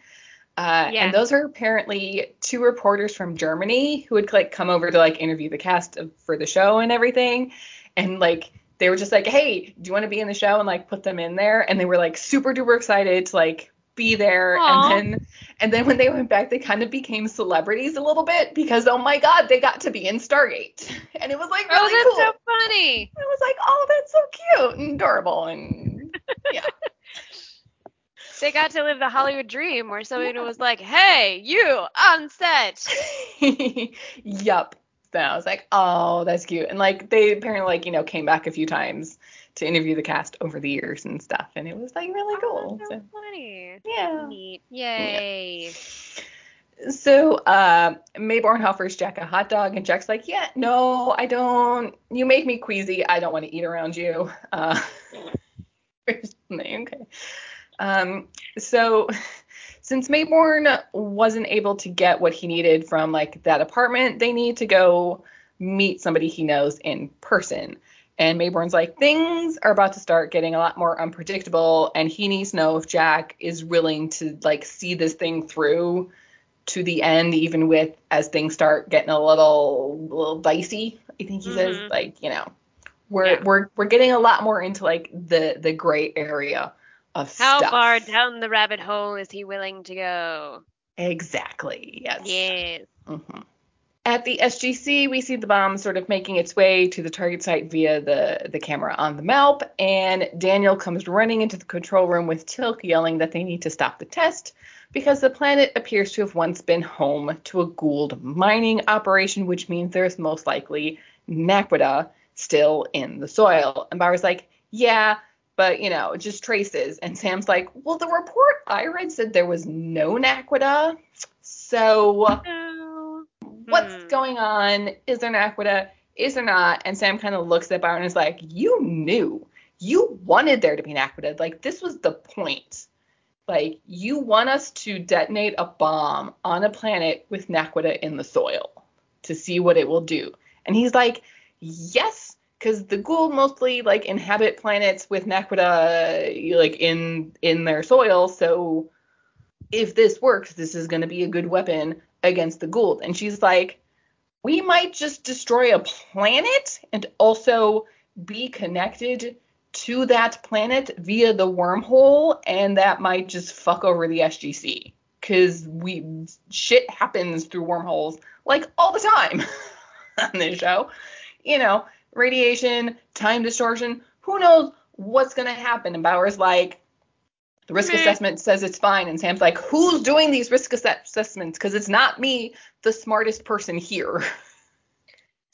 [SPEAKER 2] Uh,
[SPEAKER 1] Yeah.
[SPEAKER 2] And those are apparently two reporters from Germany who would like come over to like interview the cast of, for the show and everything. And like they were just like, hey, do you want to be in the show and like put them in there? And they were like super duper excited to like be there.
[SPEAKER 1] Aw.
[SPEAKER 2] And then and then when they went back, they kind of became celebrities a little bit because oh my god, they got to be in Stargate, and it was like really
[SPEAKER 1] Oh,
[SPEAKER 2] really
[SPEAKER 1] that's
[SPEAKER 2] cool.
[SPEAKER 1] so funny.
[SPEAKER 2] I was like, oh, that's so cute and adorable and yeah.
[SPEAKER 1] They got to live the Hollywood dream where someone was like, "Hey, you on set."
[SPEAKER 2] yup. So I was like, oh, that's cute. And like they apparently like, you know, came back a few times to interview the cast over the years and stuff. And it was like really cool.
[SPEAKER 1] Oh, that's
[SPEAKER 2] So,
[SPEAKER 1] funny.
[SPEAKER 2] yeah.
[SPEAKER 1] Neat. Yay.
[SPEAKER 2] So uh Maybourne offers Jack a hot dog and Jack's like, Yeah, no, I don't you make me queasy. I don't want to eat around you. Uh okay. Um so since Maybourne wasn't able to get what he needed from like that apartment, they need to go meet somebody he knows in person. And Maybourne's like, things are about to start getting a lot more unpredictable, and he needs to know if Jack is willing to like see this thing through to the end, even with as things start getting a little little dicey. I think he says,
[SPEAKER 1] Mhm.
[SPEAKER 2] like, you know, we're
[SPEAKER 1] Yeah.
[SPEAKER 2] we're we're getting a lot more into like the the gray area of
[SPEAKER 1] How
[SPEAKER 2] stuff.
[SPEAKER 1] far down the rabbit hole is he willing to go?
[SPEAKER 2] Exactly. Yes.
[SPEAKER 1] Yes.
[SPEAKER 2] Mhm. At the SGC, we see the bomb sort of making its way to the target site via the, the camera on the MALP, and Daniel comes running into the control room with Teal'c yelling that they need to stop the test because the planet appears to have once been home to a Goa'uld mining operation, which means there's most likely naquadah still in the soil. And Bauer's like, yeah, but you know, just traces. And Sam's like, well, the report I read said there was no naquadah. So
[SPEAKER 1] No.
[SPEAKER 2] what's
[SPEAKER 1] Hmm.
[SPEAKER 2] going on? Is there an Aquita? Is there not? And Sam kind of looks at Byron and is like, You knew. You wanted there to be an Aquita. Like, this was the point. Like, you want us to detonate a bomb on a planet with naquadah in the soil to see what it will do. And he's like, Yes, because the Goa'uld mostly like inhabit planets with naquadah like in in their soil. So if this works, this is going to be a good weapon against the Goa'uld. And she's like, we might just destroy a planet and also be connected to that planet via the wormhole, and that might just fuck over the SGC. Cause we shit happens through wormholes like all the time on this show. You know, radiation, time distortion, who knows what's gonna happen? And Bauer's like, the risk assessment says it's fine, and Sam's like, who's doing these risk asse- assessments? Because it's not me, the smartest person here.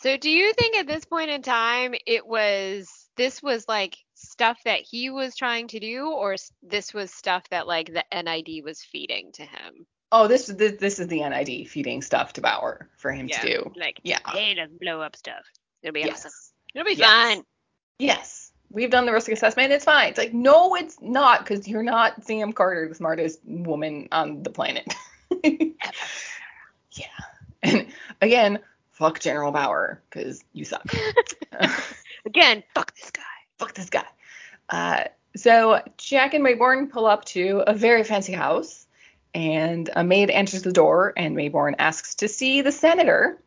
[SPEAKER 1] So do you think at this point in time it was this was like stuff that he was trying to do or this was stuff that like the NID was feeding to him?
[SPEAKER 2] Oh, this this, this is the NID feeding stuff to Bauer for him to do.
[SPEAKER 1] Like,
[SPEAKER 2] Yeah.
[SPEAKER 1] hey, let's blow up stuff. It'll be
[SPEAKER 2] Yes.
[SPEAKER 1] awesome. It'll be
[SPEAKER 2] Yes.
[SPEAKER 1] fine.
[SPEAKER 2] Yes. We've done the risk assessment. It's fine. It's like, no, it's not, because you're not Sam Carter, the smartest woman on the planet. yeah. And again, fuck General Bauer, because you suck.
[SPEAKER 1] Again, fuck this guy.
[SPEAKER 2] fuck this guy. Uh, so Jack and Maybourne pull up to a very fancy house, and a maid answers the door, and Maybourne asks to see the senator.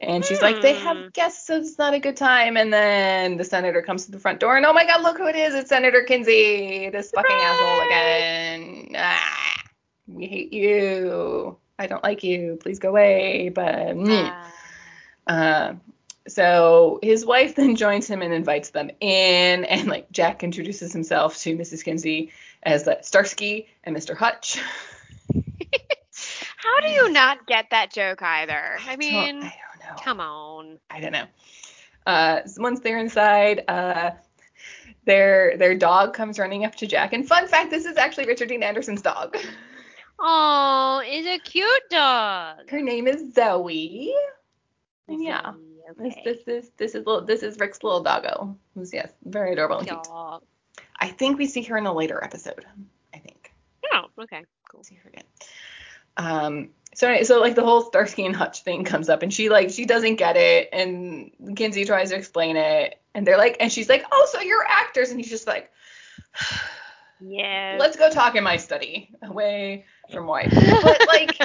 [SPEAKER 2] And she's like, they
[SPEAKER 1] Hmm.
[SPEAKER 2] have guests, so it's not a good time. And then the senator comes to the front door, and oh my god, look who it is! It's Senator Kinsey, this fucking asshole again. Ah, we hate you. I don't like you. Please go away. But.
[SPEAKER 1] Ah.
[SPEAKER 2] Uh, so his wife then joins him and invites them in, and like Jack introduces himself to Mrs. Kinsey as uh, Starsky and Mr. Hutch.
[SPEAKER 1] How do you not get that joke either? I mean,
[SPEAKER 2] I know.
[SPEAKER 1] come on.
[SPEAKER 2] I don't know. Uh, so once they're inside, uh, their their dog comes running up to Jack. And fun fact, this is actually Richard Dean Anderson's dog.
[SPEAKER 1] Oh, it's a cute dog.
[SPEAKER 2] Her name is Zoe. And yeah, this
[SPEAKER 1] Okay.
[SPEAKER 2] this is this is little this is Rick's little doggo. Who's yes, very adorable and cute. I think we see her in a later episode. I think.
[SPEAKER 1] Oh, okay, cool.
[SPEAKER 2] see her again. Um, so anyway, so like the whole Starsky and Hutch thing comes up, and she like she doesn't get it, and Kinsey tries to explain it, and they're like, and she's like, oh, so you're actors, and he's just like,
[SPEAKER 1] Yeah.
[SPEAKER 2] let's go talk in my study, away from wife. But like,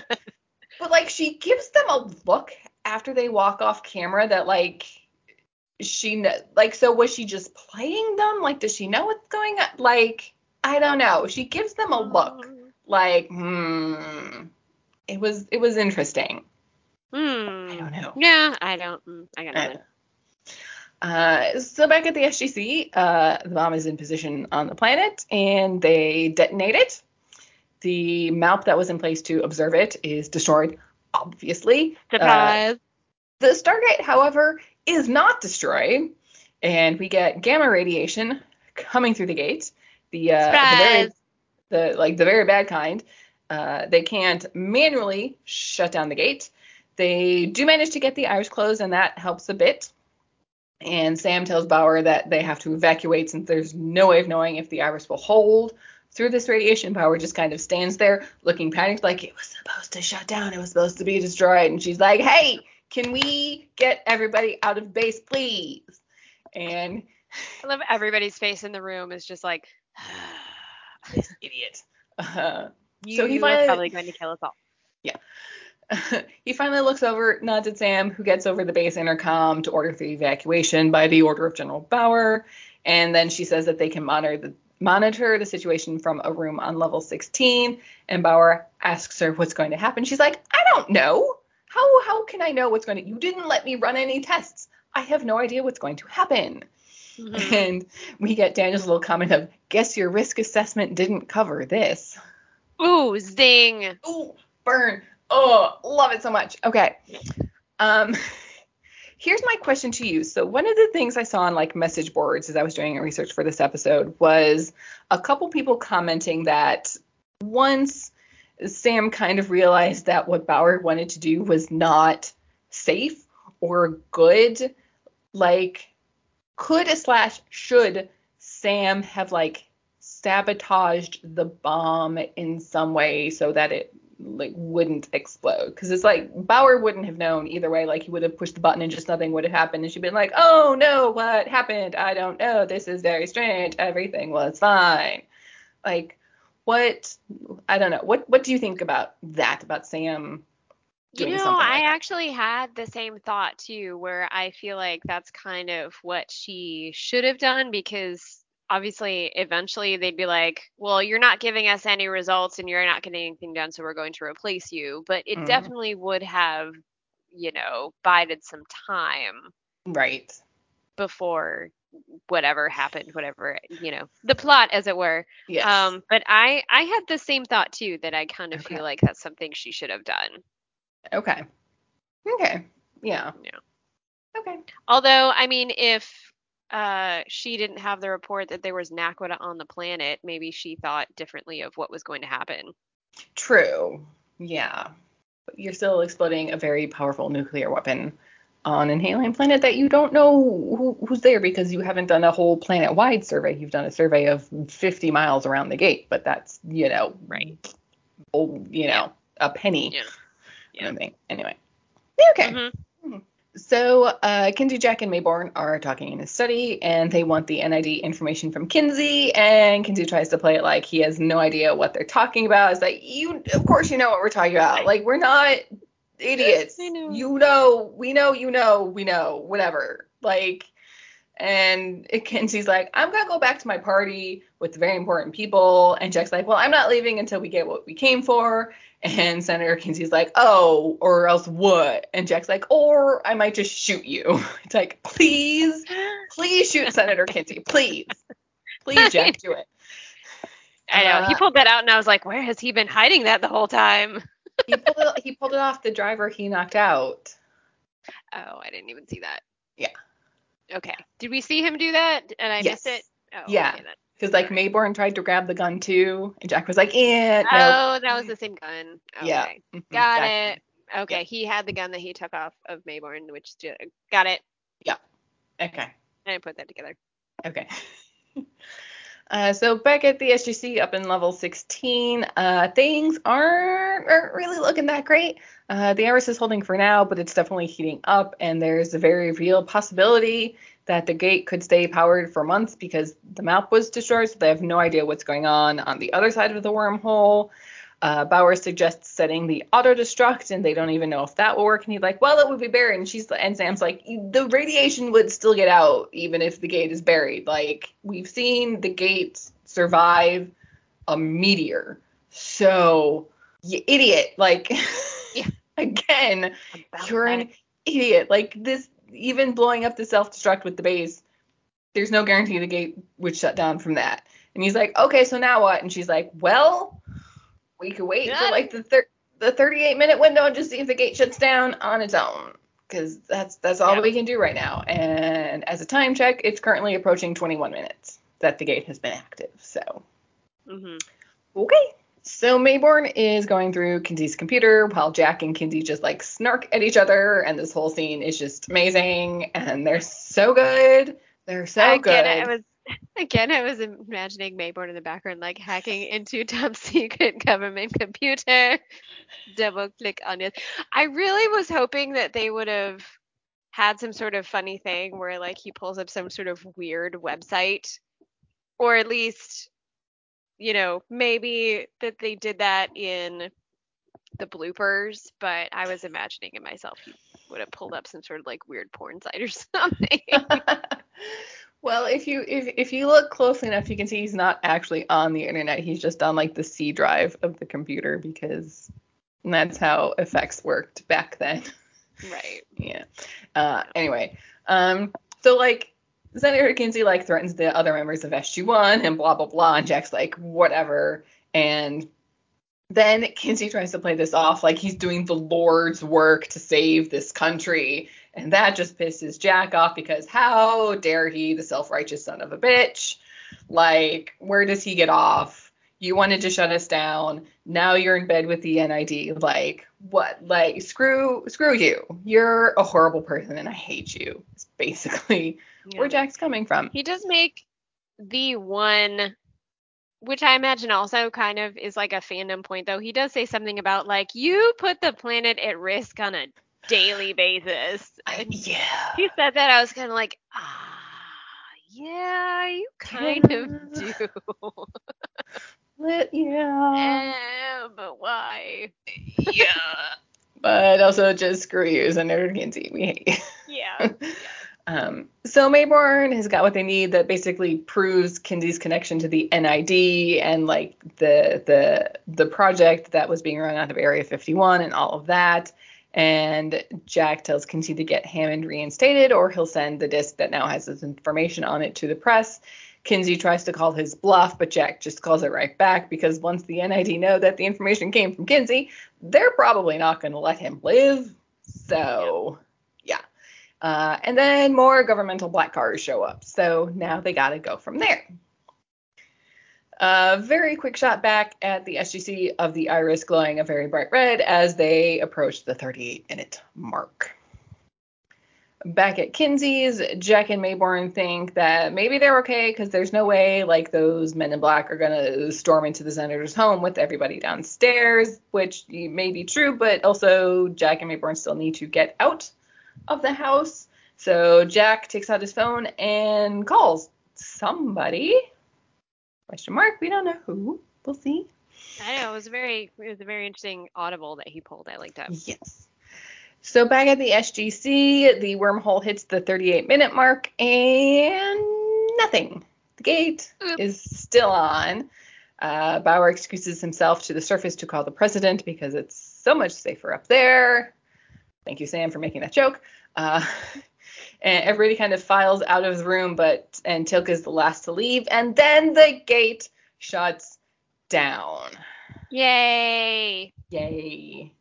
[SPEAKER 2] but like she gives them a look after they walk off camera that like she like so was she just playing them? Like does she know what's going on? Like I don't know. She gives them a look like hmm. It was it was interesting.
[SPEAKER 1] Hmm.
[SPEAKER 2] I don't know.
[SPEAKER 1] Yeah, I don't. mm, I got nothing.
[SPEAKER 2] Uh, so back at the SGC, uh, the bomb is in position on the planet, and they detonate it. The MALP that was in place to observe it is destroyed, obviously. Uh,
[SPEAKER 1] Surprise.
[SPEAKER 2] the Stargate, however, is not destroyed, and we get gamma radiation coming through the gate. The, uh, the very the like the very bad kind. Uh, they can't manually shut down the gate. They do manage to get the Iris closed, and that helps a bit. And Sam tells Bauer that they have to evacuate since there's no way of knowing if the Iris will hold through this radiation. Bauer just kind of stands there looking panicked, like it was supposed to shut down, it was supposed to be destroyed. And she's like, "Hey, can we get everybody out of base, please?" And
[SPEAKER 1] I love everybody's face in the room is just like,
[SPEAKER 2] this idiot. Uh,
[SPEAKER 1] you
[SPEAKER 2] So he
[SPEAKER 1] are probably going to kill us all. Yeah.
[SPEAKER 2] he finally looks over, nods at Sam, who gets over the base intercom to order the evacuation by the order of General Bauer. And then she says that they can monitor the monitor the situation from a room on level 16. And Bauer asks her what's going to happen. She's like, I don't know. How how can I know what's going to? You didn't let me run any tests. I have no idea what's going to happen.
[SPEAKER 1] Mhm.
[SPEAKER 2] And we get Daniel's little comment of, guess your risk assessment didn't cover this.
[SPEAKER 1] Ooh, zing.
[SPEAKER 2] Ooh, burn. Oh, love it so much. Okay. Um here's my question to you. So one of the things I saw on like message boards as I was doing research for this episode was a couple people commenting that once Sam kind of realized that what Bauer wanted to do was not safe or good, like could slash should Sam have like sabotaged the bomb in some way so that it like wouldn't explode. Because it's like Bauer wouldn't have known either way. Like he would have pushed the button and just nothing would have happened. And she'd been like oh no what happened? I don't know. This is very strange. Everything was fine. Like what I don't know. What what do you think about that about Sam
[SPEAKER 1] You know,
[SPEAKER 2] something
[SPEAKER 1] I
[SPEAKER 2] that?
[SPEAKER 1] actually had the same thought too, where I feel like that's kind of what she should have done because obviously eventually they'd be like, well, you're not giving us any results and you're not getting anything done, so we're going to replace you. But it
[SPEAKER 2] Mhm.
[SPEAKER 1] definitely would have, you know, bided some time
[SPEAKER 2] right
[SPEAKER 1] before whatever happened, whatever, you know, the plot as it were.
[SPEAKER 2] yes
[SPEAKER 1] Um, but I I had the same thought too that I kind of
[SPEAKER 2] Okay.
[SPEAKER 1] feel like that's something she should have done.
[SPEAKER 2] okay okay yeah
[SPEAKER 1] Yeah.
[SPEAKER 2] okay
[SPEAKER 1] Although, I mean, if uh, she didn't have the report that there was naquadah on the planet, maybe she thought differently of what was going to happen.
[SPEAKER 2] True. Yeah. But you're still exploding a very powerful nuclear weapon on an alien planet that you don't know who, who's there because you haven't done a whole planet wide survey. You've done a survey of 50 miles around the gate, but that's, you know,
[SPEAKER 1] Right.
[SPEAKER 2] you know, a penny.
[SPEAKER 1] Yeah. Yeah.
[SPEAKER 2] kind of thing. Anyway. Okay.
[SPEAKER 1] Mhm.
[SPEAKER 2] So, uh, Kinsey, Jack, and Maybourne are talking in his study, and they want the NID information from Kinsey. And Kinsey tries to play it like he has no idea what they're talking about. It's like, you, of course, you know what we're talking about. Like, we're not idiots.
[SPEAKER 1] Know.
[SPEAKER 2] You know, we know, you know, we know, whatever. Like, and Kinsey's like, I'm gonna go back to my party with very important people. And Jack's like, Well, I'm not leaving until we get what we came for. And Senator Kinsey's like, Oh, or else what? And Jack's like, Or I might just shoot you. It's like, please, please shoot Senator Kinsey, please, please, Jack, do it.
[SPEAKER 1] I know. he
[SPEAKER 2] Uh,
[SPEAKER 1] pulled that out, and I was like, where has he been hiding that the whole time?
[SPEAKER 2] He pulled it. He pulled it off the driver he knocked out.
[SPEAKER 1] Oh, I didn't even see that.
[SPEAKER 2] Yeah.
[SPEAKER 1] Okay. Did we see him do that? And I
[SPEAKER 2] Yes.
[SPEAKER 1] missed it? Oh,
[SPEAKER 2] Yeah.
[SPEAKER 1] okay.
[SPEAKER 2] Because like Maybourne tried to grab the gun too, and Jack was like, "Yeah, no."
[SPEAKER 1] Oh, that was the same gun. Okay.
[SPEAKER 2] Yeah. Mhm,
[SPEAKER 1] Got it. Okay, he had the gun that he took off of Maybourne, which got it. Yeah.
[SPEAKER 2] Okay.
[SPEAKER 1] I didn't put that together.
[SPEAKER 2] Okay. Uh, so back at the SGC up in level 16, uh, things aren't, aren't really looking that great. Uh, the Iris is holding for now, but it's definitely heating up, and there's a very real possibility that the gate could stay powered for months because the MALP was destroyed, so they have no idea what's going on on the other side of the wormhole. Uh, Bauer suggests setting the auto destruct, and they don't even know if that will work. And he's like, "Well, it would be buried." And she's and Sam's like, "The radiation would still get out even if the gate is buried. Like we've seen the gate survive a meteor, so you idiot. Like
[SPEAKER 1] Yeah.
[SPEAKER 2] again,
[SPEAKER 1] About
[SPEAKER 2] you're
[SPEAKER 1] that.
[SPEAKER 2] an idiot. Like this, even blowing up the self destruct with the base, there's no guarantee the gate would shut down from that. And he's like, okay, so now what? And she's like, well, we could wait for like the thir- the 38 minute window and just see if the gate shuts down on its own. Because that's that's all
[SPEAKER 1] Yeah.
[SPEAKER 2] we can do right now. And as a time check, it's currently approaching 21 minutes that the gate has been active. So
[SPEAKER 1] Mhm.
[SPEAKER 2] Okay. So Maybourne is going through Kinsey's computer while Jack and Kinsey just like snark at each other, and this whole scene is just amazing, and they're so good. They're so
[SPEAKER 1] again,
[SPEAKER 2] good.
[SPEAKER 1] I was again, I was imagining Maybourne in the background, like hacking into top secret government computer. Double click on it. I really was hoping that they would have had some sort of funny thing where like he pulls up some sort of weird website, or at least, you know, maybe that they did that in the bloopers. But I was imagining it myself. He would have pulled up some sort of like weird porn site or something.
[SPEAKER 2] well, if you if if you look closely enough, you can see he's not actually on the internet. He's just on like the C drive of the computer because that's how effects worked back then.
[SPEAKER 1] right.
[SPEAKER 2] yeah. Uh, anyway, um, so like Senator Kinsey like threatens the other members of SG1 and blah blah blah, and Jack's like whatever, and then Kinsey tries to play this off like he's doing the Lord's work to save this country, and that just pisses Jack off because how dare he, the self-righteous son of a bitch? Like, where does he get off? You wanted to shut us down. Now you're in bed with the NID. Like, what? Like, screw, screw you. You're a horrible person, and I hate you. It's basically
[SPEAKER 1] Yeah.
[SPEAKER 2] where Jack's coming from.
[SPEAKER 1] He does make the one, which I imagine also kind of is like a fandom point, though. He does say something about like you put the planet at risk on a daily basis.
[SPEAKER 2] Yeah.
[SPEAKER 1] he said that I was kind of like, ah, yeah, you kind of do.
[SPEAKER 2] Yeah.
[SPEAKER 1] Eh, but why?
[SPEAKER 2] yeah. But also just screw you, Senator Kinsey. We hate you.
[SPEAKER 1] Yeah.
[SPEAKER 2] Um, so Maybourne has got what they need that basically proves Kinsey's connection to the NID and like the the the project that was being run out of Area 51 and all of that. And Jack tells Kinsey to get Hammond reinstated, or he'll send the disc that now has this information on it to the press. Kinsey tries to call his bluff, but Jack just calls it right back because once the NID know that the information came from Kinsey, they're probably not going to let him live. So, yeah. Uh, and then more governmental black cars show up. So now they got to go from there. A very quick shot back at the SGC of the iris glowing a very bright red as they approach the 38 minute mark. Back at Kinsey's, Jack and Maybourne think that maybe they're okay because there's no way like those men in black are gonna storm into the senator's home with everybody downstairs, which may be true, but also Jack and Maybourne still need to get out of the house. So Jack takes out his phone and calls somebody. Question mark. We don't know who. We'll see.
[SPEAKER 1] I know it was very it was a very interesting audible that he pulled. I liked that.
[SPEAKER 2] Yes. So back at the SGC, the wormhole hits the 38 minute mark and nothing. The gate
[SPEAKER 1] Oop.
[SPEAKER 2] is still on. Uh, Bauer excuses himself to the surface to call the president because it's so much safer up there. Thank you, Sam, for making that joke. Uh, and everybody kind of files out of the room, but and Teal'c's the last to leave, and then the gate shuts down.
[SPEAKER 1] Yay!
[SPEAKER 2] Yay.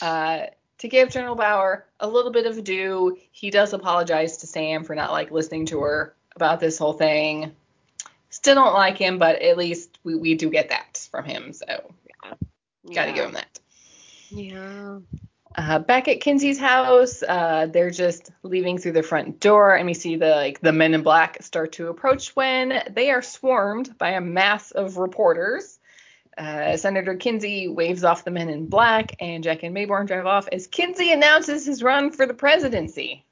[SPEAKER 2] Uh, to give General Bauer a little bit of due, he does apologize to Sam for not like listening to her about this whole thing. Still don't like him, but at least we, we do get that from him, so yeah. gotta
[SPEAKER 1] yeah.
[SPEAKER 2] give him that.
[SPEAKER 1] Yeah.
[SPEAKER 2] Uh, back at Kinsey's house, uh, they're just leaving through the front door, and we see the like the men in black start to approach when they are swarmed by a mass of reporters. Uh, Senator Kinsey waves off the men in black, and Jack and Maybourne drive off as Kinsey announces his run for the presidency.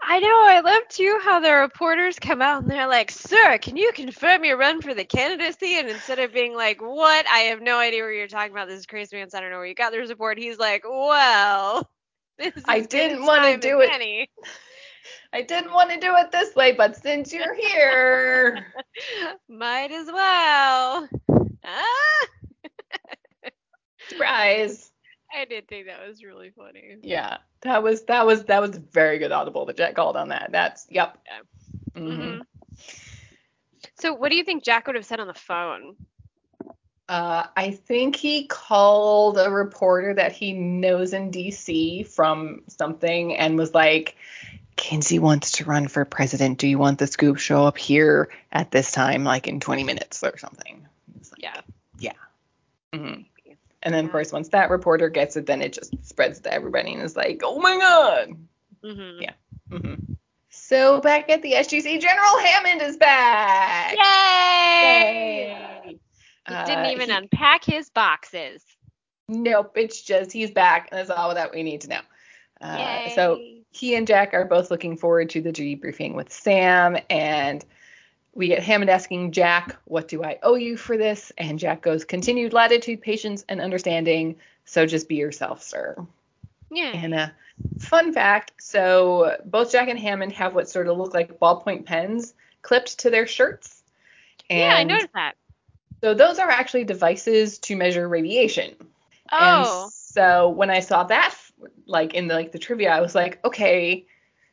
[SPEAKER 1] I know. I love too how the reporters come out and they're like, "Sir, can you confirm your run for the candidacy?" And instead of being like, "What? I have no idea what you're talking about. This is crazy pants. I don't know where you got the report." He's like, "Well, this
[SPEAKER 2] I didn't wanna do it.
[SPEAKER 1] any."
[SPEAKER 2] I didn't want to do it this way, but since you're here,
[SPEAKER 1] Might as well. Ah,
[SPEAKER 2] surprise.
[SPEAKER 1] I did think that was really funny.
[SPEAKER 2] Yeah, that was that was that was very good audible that Jack called on that. That's yep.
[SPEAKER 1] Yeah.
[SPEAKER 2] Mhm.
[SPEAKER 1] hmm So, what do you think Jack would have said on the phone?
[SPEAKER 2] Uh, I think he called a reporter that he knows in DC from something and was like, Kinsey wants to run for president. Do you want the scoop show up here at this time, like in 20 minutes or something? It's like,
[SPEAKER 1] Yeah.
[SPEAKER 2] mhm. And then, of course, once that reporter gets it, then it just spreads to everybody and is like, oh my God.
[SPEAKER 1] hmm
[SPEAKER 2] Yeah. hmm So back at the SGC, General Hammond is back.
[SPEAKER 1] Yay!
[SPEAKER 2] Yay!
[SPEAKER 1] He
[SPEAKER 2] Uh,
[SPEAKER 1] didn't even
[SPEAKER 2] he-
[SPEAKER 1] unpack his boxes.
[SPEAKER 2] Nope, it's just he's back, and that's all that we need to know. Uh,
[SPEAKER 1] Yay.
[SPEAKER 2] so he and Jack are both looking forward to the debriefing with Sam, and we get Hammond asking Jack, "What do I owe you for this?" And Jack goes, "Continued latitude, patience, and understanding. So just be yourself, sir."
[SPEAKER 1] yeah.
[SPEAKER 2] And a fun fact: so both Jack and Hammond have what sort of look like ballpoint pens clipped to their shirts. And
[SPEAKER 1] yeah, I noticed that.
[SPEAKER 2] so those are actually devices to measure radiation.
[SPEAKER 1] Oh.
[SPEAKER 2] And so when I saw that, like in the, like the trivia, I was like, okay,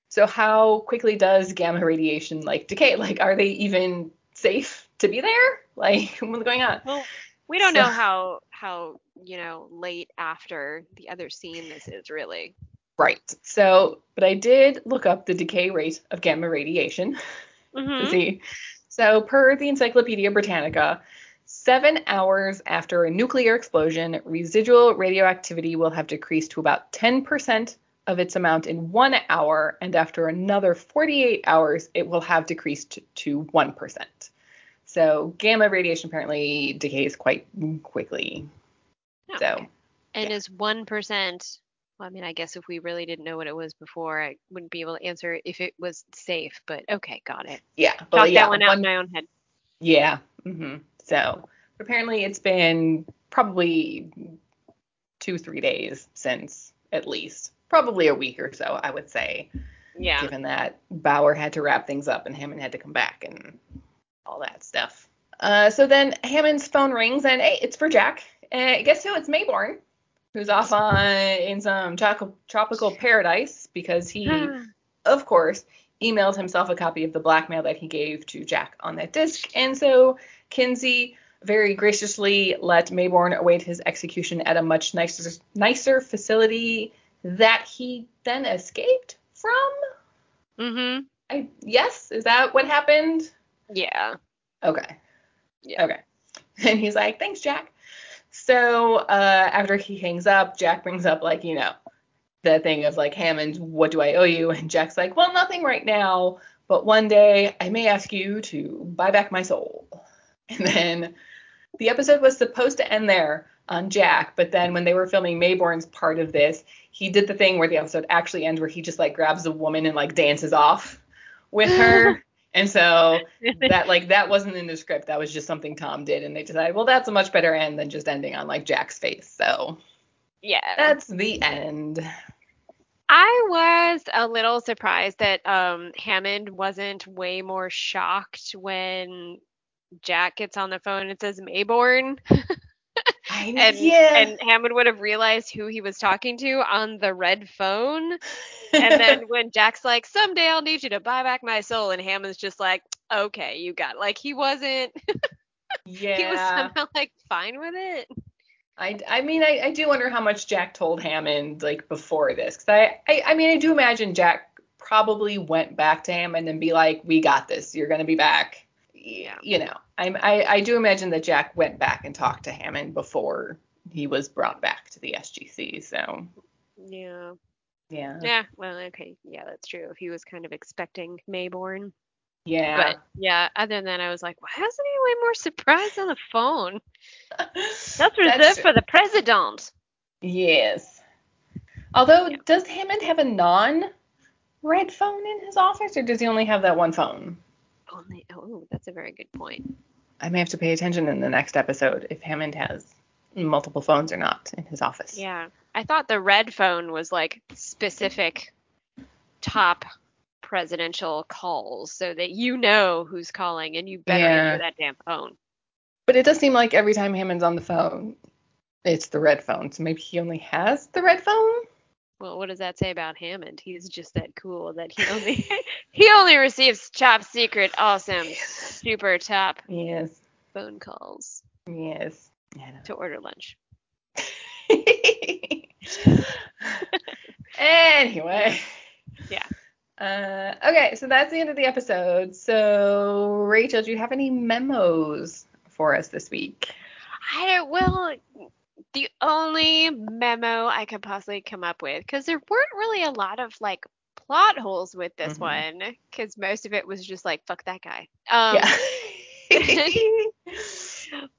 [SPEAKER 2] so how quickly does gamma radiation like decay? Like, are they even safe to be there? Like, what's going on?
[SPEAKER 1] Well, we don't
[SPEAKER 2] So-
[SPEAKER 1] know how how you know late after the other scene this is really.
[SPEAKER 2] Right. So, but I did look up the decay rate of gamma radiation to
[SPEAKER 1] Mm-hmm.
[SPEAKER 2] see. So, per the Encyclopedia Britannica, seven hours after a nuclear explosion, residual radioactivity will have decreased to about 10% of its amount in one hour, and after another 48 hours, it will have decreased to 1%. So, gamma radiation apparently decays quite quickly. So,
[SPEAKER 1] And is one percent? Well, I mean, I guess if we really didn't know what it was before, I wouldn't be able to answer if it was safe. But okay, got it.
[SPEAKER 2] yeah, but yeah,
[SPEAKER 1] that one out
[SPEAKER 2] one-
[SPEAKER 1] in my own head.
[SPEAKER 2] Yeah. hmm So apparently it's been probably two, three days since at least. Probably a week or so, I would say,
[SPEAKER 1] Yeah.
[SPEAKER 2] given that Bauer had to wrap things up and Hammond had to come back and all that stuff. Uh, so then Hammond's phone rings and hey, it's for Jack. And guess who? It's Maybourne, who's off on in some tropical tropical paradise because he of course, emailed himself a copy of the blackmail that he gave to Jack on that disc. And so Kinsey very graciously let Maybourne await his execution at a much nicer, nicer facility that he then escaped from.
[SPEAKER 1] mm-hmm.
[SPEAKER 2] I yes, is that what happened?
[SPEAKER 1] Yeah.
[SPEAKER 2] Okay.
[SPEAKER 1] Yeah.
[SPEAKER 2] Okay. And he's like, thanks, Jack. So uh, after he hangs up, Jack brings up like, you know, the thing of like, Hammond, what do I owe you? And Jack's like, well, nothing right now, but one day I may ask you to buy back my soul. And then the episode was supposed to end there on Jack, but then when they were filming Maybourne's part of this, he did the thing where the episode actually ends where he just like grabs a woman and like dances off with her. and so that like that wasn't in the script. That was just something Tom did, and they decided, well, that's a much better end than just ending on like Jack's face. So
[SPEAKER 1] Yeah.
[SPEAKER 2] that's the end.
[SPEAKER 1] I was a little surprised that um, Hammond wasn't way more shocked when Jack gets on the phone and says
[SPEAKER 2] Maybourne.
[SPEAKER 1] And,
[SPEAKER 2] yeah.
[SPEAKER 1] and Hammond would have realized who he was talking to on the red phone. And then when Jack's like, someday I'll need you to buy back my soul, and Hammond's just like, okay, you got it. Like he wasn't,
[SPEAKER 2] yeah.
[SPEAKER 1] he was somehow like fine with it.
[SPEAKER 2] I, I mean, I, I do wonder how much Jack told Hammond like before this, because I, I, I mean, I do imagine Jack probably went back to Hammond and be like, "We got this. You're gonna be back."
[SPEAKER 1] Yeah.
[SPEAKER 2] You know, I'm, I, I do imagine that Jack went back and talked to Hammond before he was brought back to the SGC. So
[SPEAKER 1] Yeah.
[SPEAKER 2] yeah,
[SPEAKER 1] Yeah. Well, okay. Yeah, that's true. If he was kind of expecting Maybourne.
[SPEAKER 2] yeah.
[SPEAKER 1] But yeah, other than that, I was like, why isn't he way more surprised on the phone? That's reserved for the president.
[SPEAKER 2] Yes. Although,
[SPEAKER 1] Yeah.
[SPEAKER 2] does Hammond have a non red phone in his office, or does he only have that one phone?
[SPEAKER 1] Only. Oh, that's a very good point.
[SPEAKER 2] I may have to pay attention in the next episode if Hammond has multiple phones or not in his office.
[SPEAKER 1] Yeah. I thought the red phone was like specific top presidential calls so that you know who's calling and you better
[SPEAKER 2] Yeah.
[SPEAKER 1] answer that damn phone.
[SPEAKER 2] But it does seem like every time Hammond's on the phone, it's the red phone. So maybe he only has the red phone.
[SPEAKER 1] Well, what does that say about Hammond? He's just that cool that he only he only receives top secret, awesome, super top
[SPEAKER 2] Yes.
[SPEAKER 1] phone calls
[SPEAKER 2] Yes. Yeah,
[SPEAKER 1] to order lunch.
[SPEAKER 2] anyway.
[SPEAKER 1] Yeah.
[SPEAKER 2] Uh, okay, so that's the end of the episode. So, Rachel, do you have any memos for us this week?
[SPEAKER 1] I don't. Well, the only memo I could possibly come up with, because there weren't really a lot of like plot holes with this
[SPEAKER 2] Mhm.
[SPEAKER 1] one, because most of it was just like fuck that guy. Um,
[SPEAKER 2] yeah.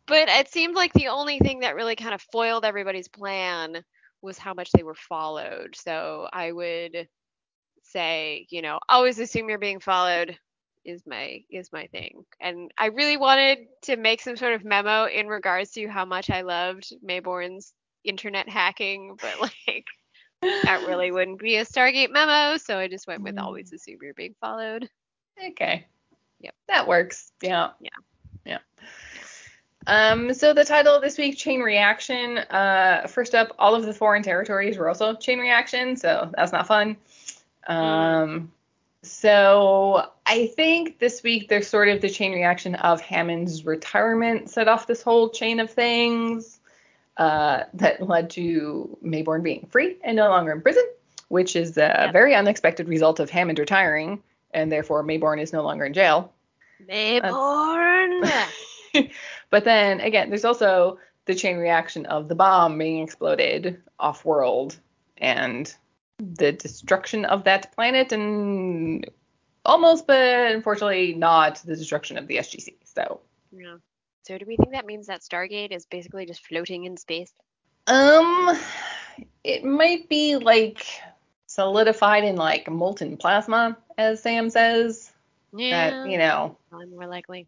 [SPEAKER 1] but it seemed like the only thing that really kind of foiled everybody's plan was how much they were followed. So I would say, you know, always assume you're being followed is my is my thing. And I really wanted to make some sort of memo in regards to how much I loved Maybourne's internet hacking, but like that really wouldn't be a Stargate memo, so I just went with
[SPEAKER 2] Mm.
[SPEAKER 1] always assume you're being followed.
[SPEAKER 2] Okay.
[SPEAKER 1] Yep.
[SPEAKER 2] That works. Yeah.
[SPEAKER 1] Yeah.
[SPEAKER 2] Yeah. Um, so the title of this week, Chain Reaction. Uh, first up, all of the foreign territories were also Chain Reaction, so that's not fun. Um, so I think this week there's sort of the chain reaction of Hammond's retirement set off this whole chain of things uh, that led to Maybourne being free and no longer in prison, which is a
[SPEAKER 1] Yep.
[SPEAKER 2] very unexpected result of Hammond retiring, and therefore Maybourne is no longer in jail.
[SPEAKER 1] Maybourne.
[SPEAKER 2] but then again, there's also the chain reaction of the bomb being exploded off world and the destruction of that planet and almost but unfortunately not the destruction of the SGC. So
[SPEAKER 1] yeah. So do we think that means that Stargate is basically just floating in space?
[SPEAKER 2] um it might be like solidified in like molten plasma as Sam says.
[SPEAKER 1] Yeah.
[SPEAKER 2] That, you know,
[SPEAKER 1] probably more likely.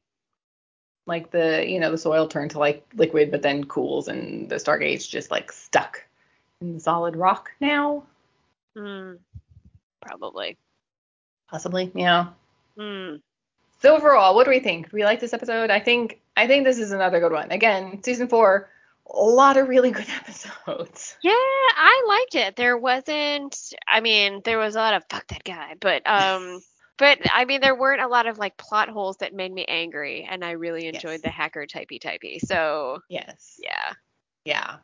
[SPEAKER 2] like the you know the soil turned to like liquid but then cools and the stargate's just like stuck in the solid rock now
[SPEAKER 1] Hmm. Probably.
[SPEAKER 2] Possibly yeah
[SPEAKER 1] Hmm.
[SPEAKER 2] so overall what do we think do we like this episode i think i think this is another good one again season four a lot of really good episodes
[SPEAKER 1] Yeah, I liked it. There wasn't I mean, there was a lot of fuck that guy, but um but I mean there weren't a lot of like plot holes that made me angry and I really enjoyed
[SPEAKER 2] Yes.
[SPEAKER 1] the hacker typey typey. So
[SPEAKER 2] yes
[SPEAKER 1] yeah
[SPEAKER 2] Yeah.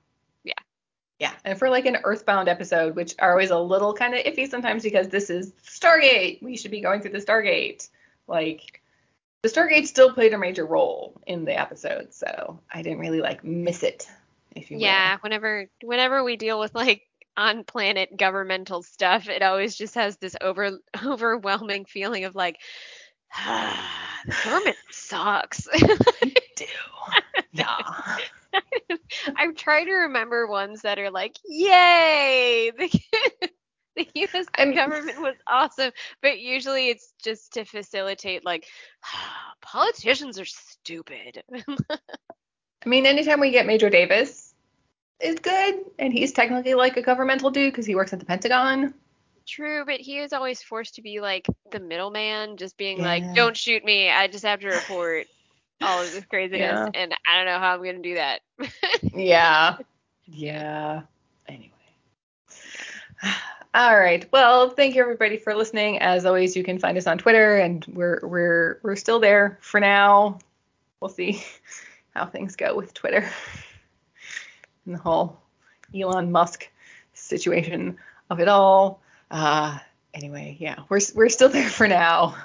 [SPEAKER 1] Yeah.
[SPEAKER 2] And for like an earthbound episode which are always a little kind of iffy sometimes because this is stargate. We should be going through the stargate. Like the stargate still played a major role in the episode so i didn't really like miss it if you will.
[SPEAKER 1] Yeah, whenever whenever we deal with like on planet governmental stuff, it always just has this over overwhelming feeling of like the government sucks.
[SPEAKER 2] do. Yeah
[SPEAKER 1] I'm trying to remember ones that are like, yay, the, the U.S.
[SPEAKER 2] I'm-
[SPEAKER 1] government was awesome, but usually it's just to facilitate like politicians are stupid.
[SPEAKER 2] i mean anytime we get major davis is good and he's technically like a governmental dude because he works at the pentagon
[SPEAKER 1] True, but he is always forced to be like the middleman, just being
[SPEAKER 2] Yeah.
[SPEAKER 1] like, "Don't shoot me. I just have to report all of this craziness,
[SPEAKER 2] Yeah.
[SPEAKER 1] and I don't know how I'm gonna do that."
[SPEAKER 2] yeah. Yeah. Anyway. All right. Well thank you everybody for listening. As always you can find us on twitter and we're we're we're still there for now. We'll see how things go with twitter and the whole elon musk situation of it all. Uh anyway yeah we're we're still there for now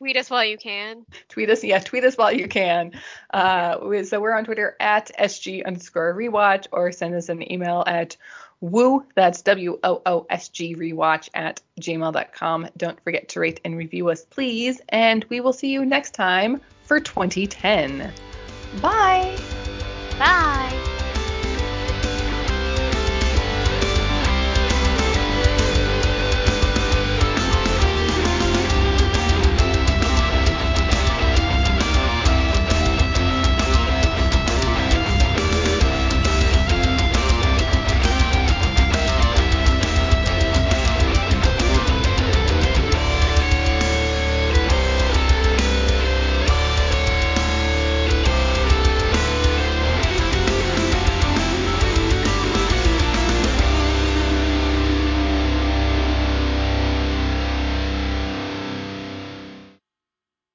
[SPEAKER 1] Tweet us while you can.
[SPEAKER 2] tweet us yeah tweet us while you can uh so we're on twitter at sg underscore rewatch or send us an email at woo that's w-o-o-s-g rewatch at gmail.com don't forget to rate and review us please and we will see you next time for 2010 bye
[SPEAKER 1] Bye.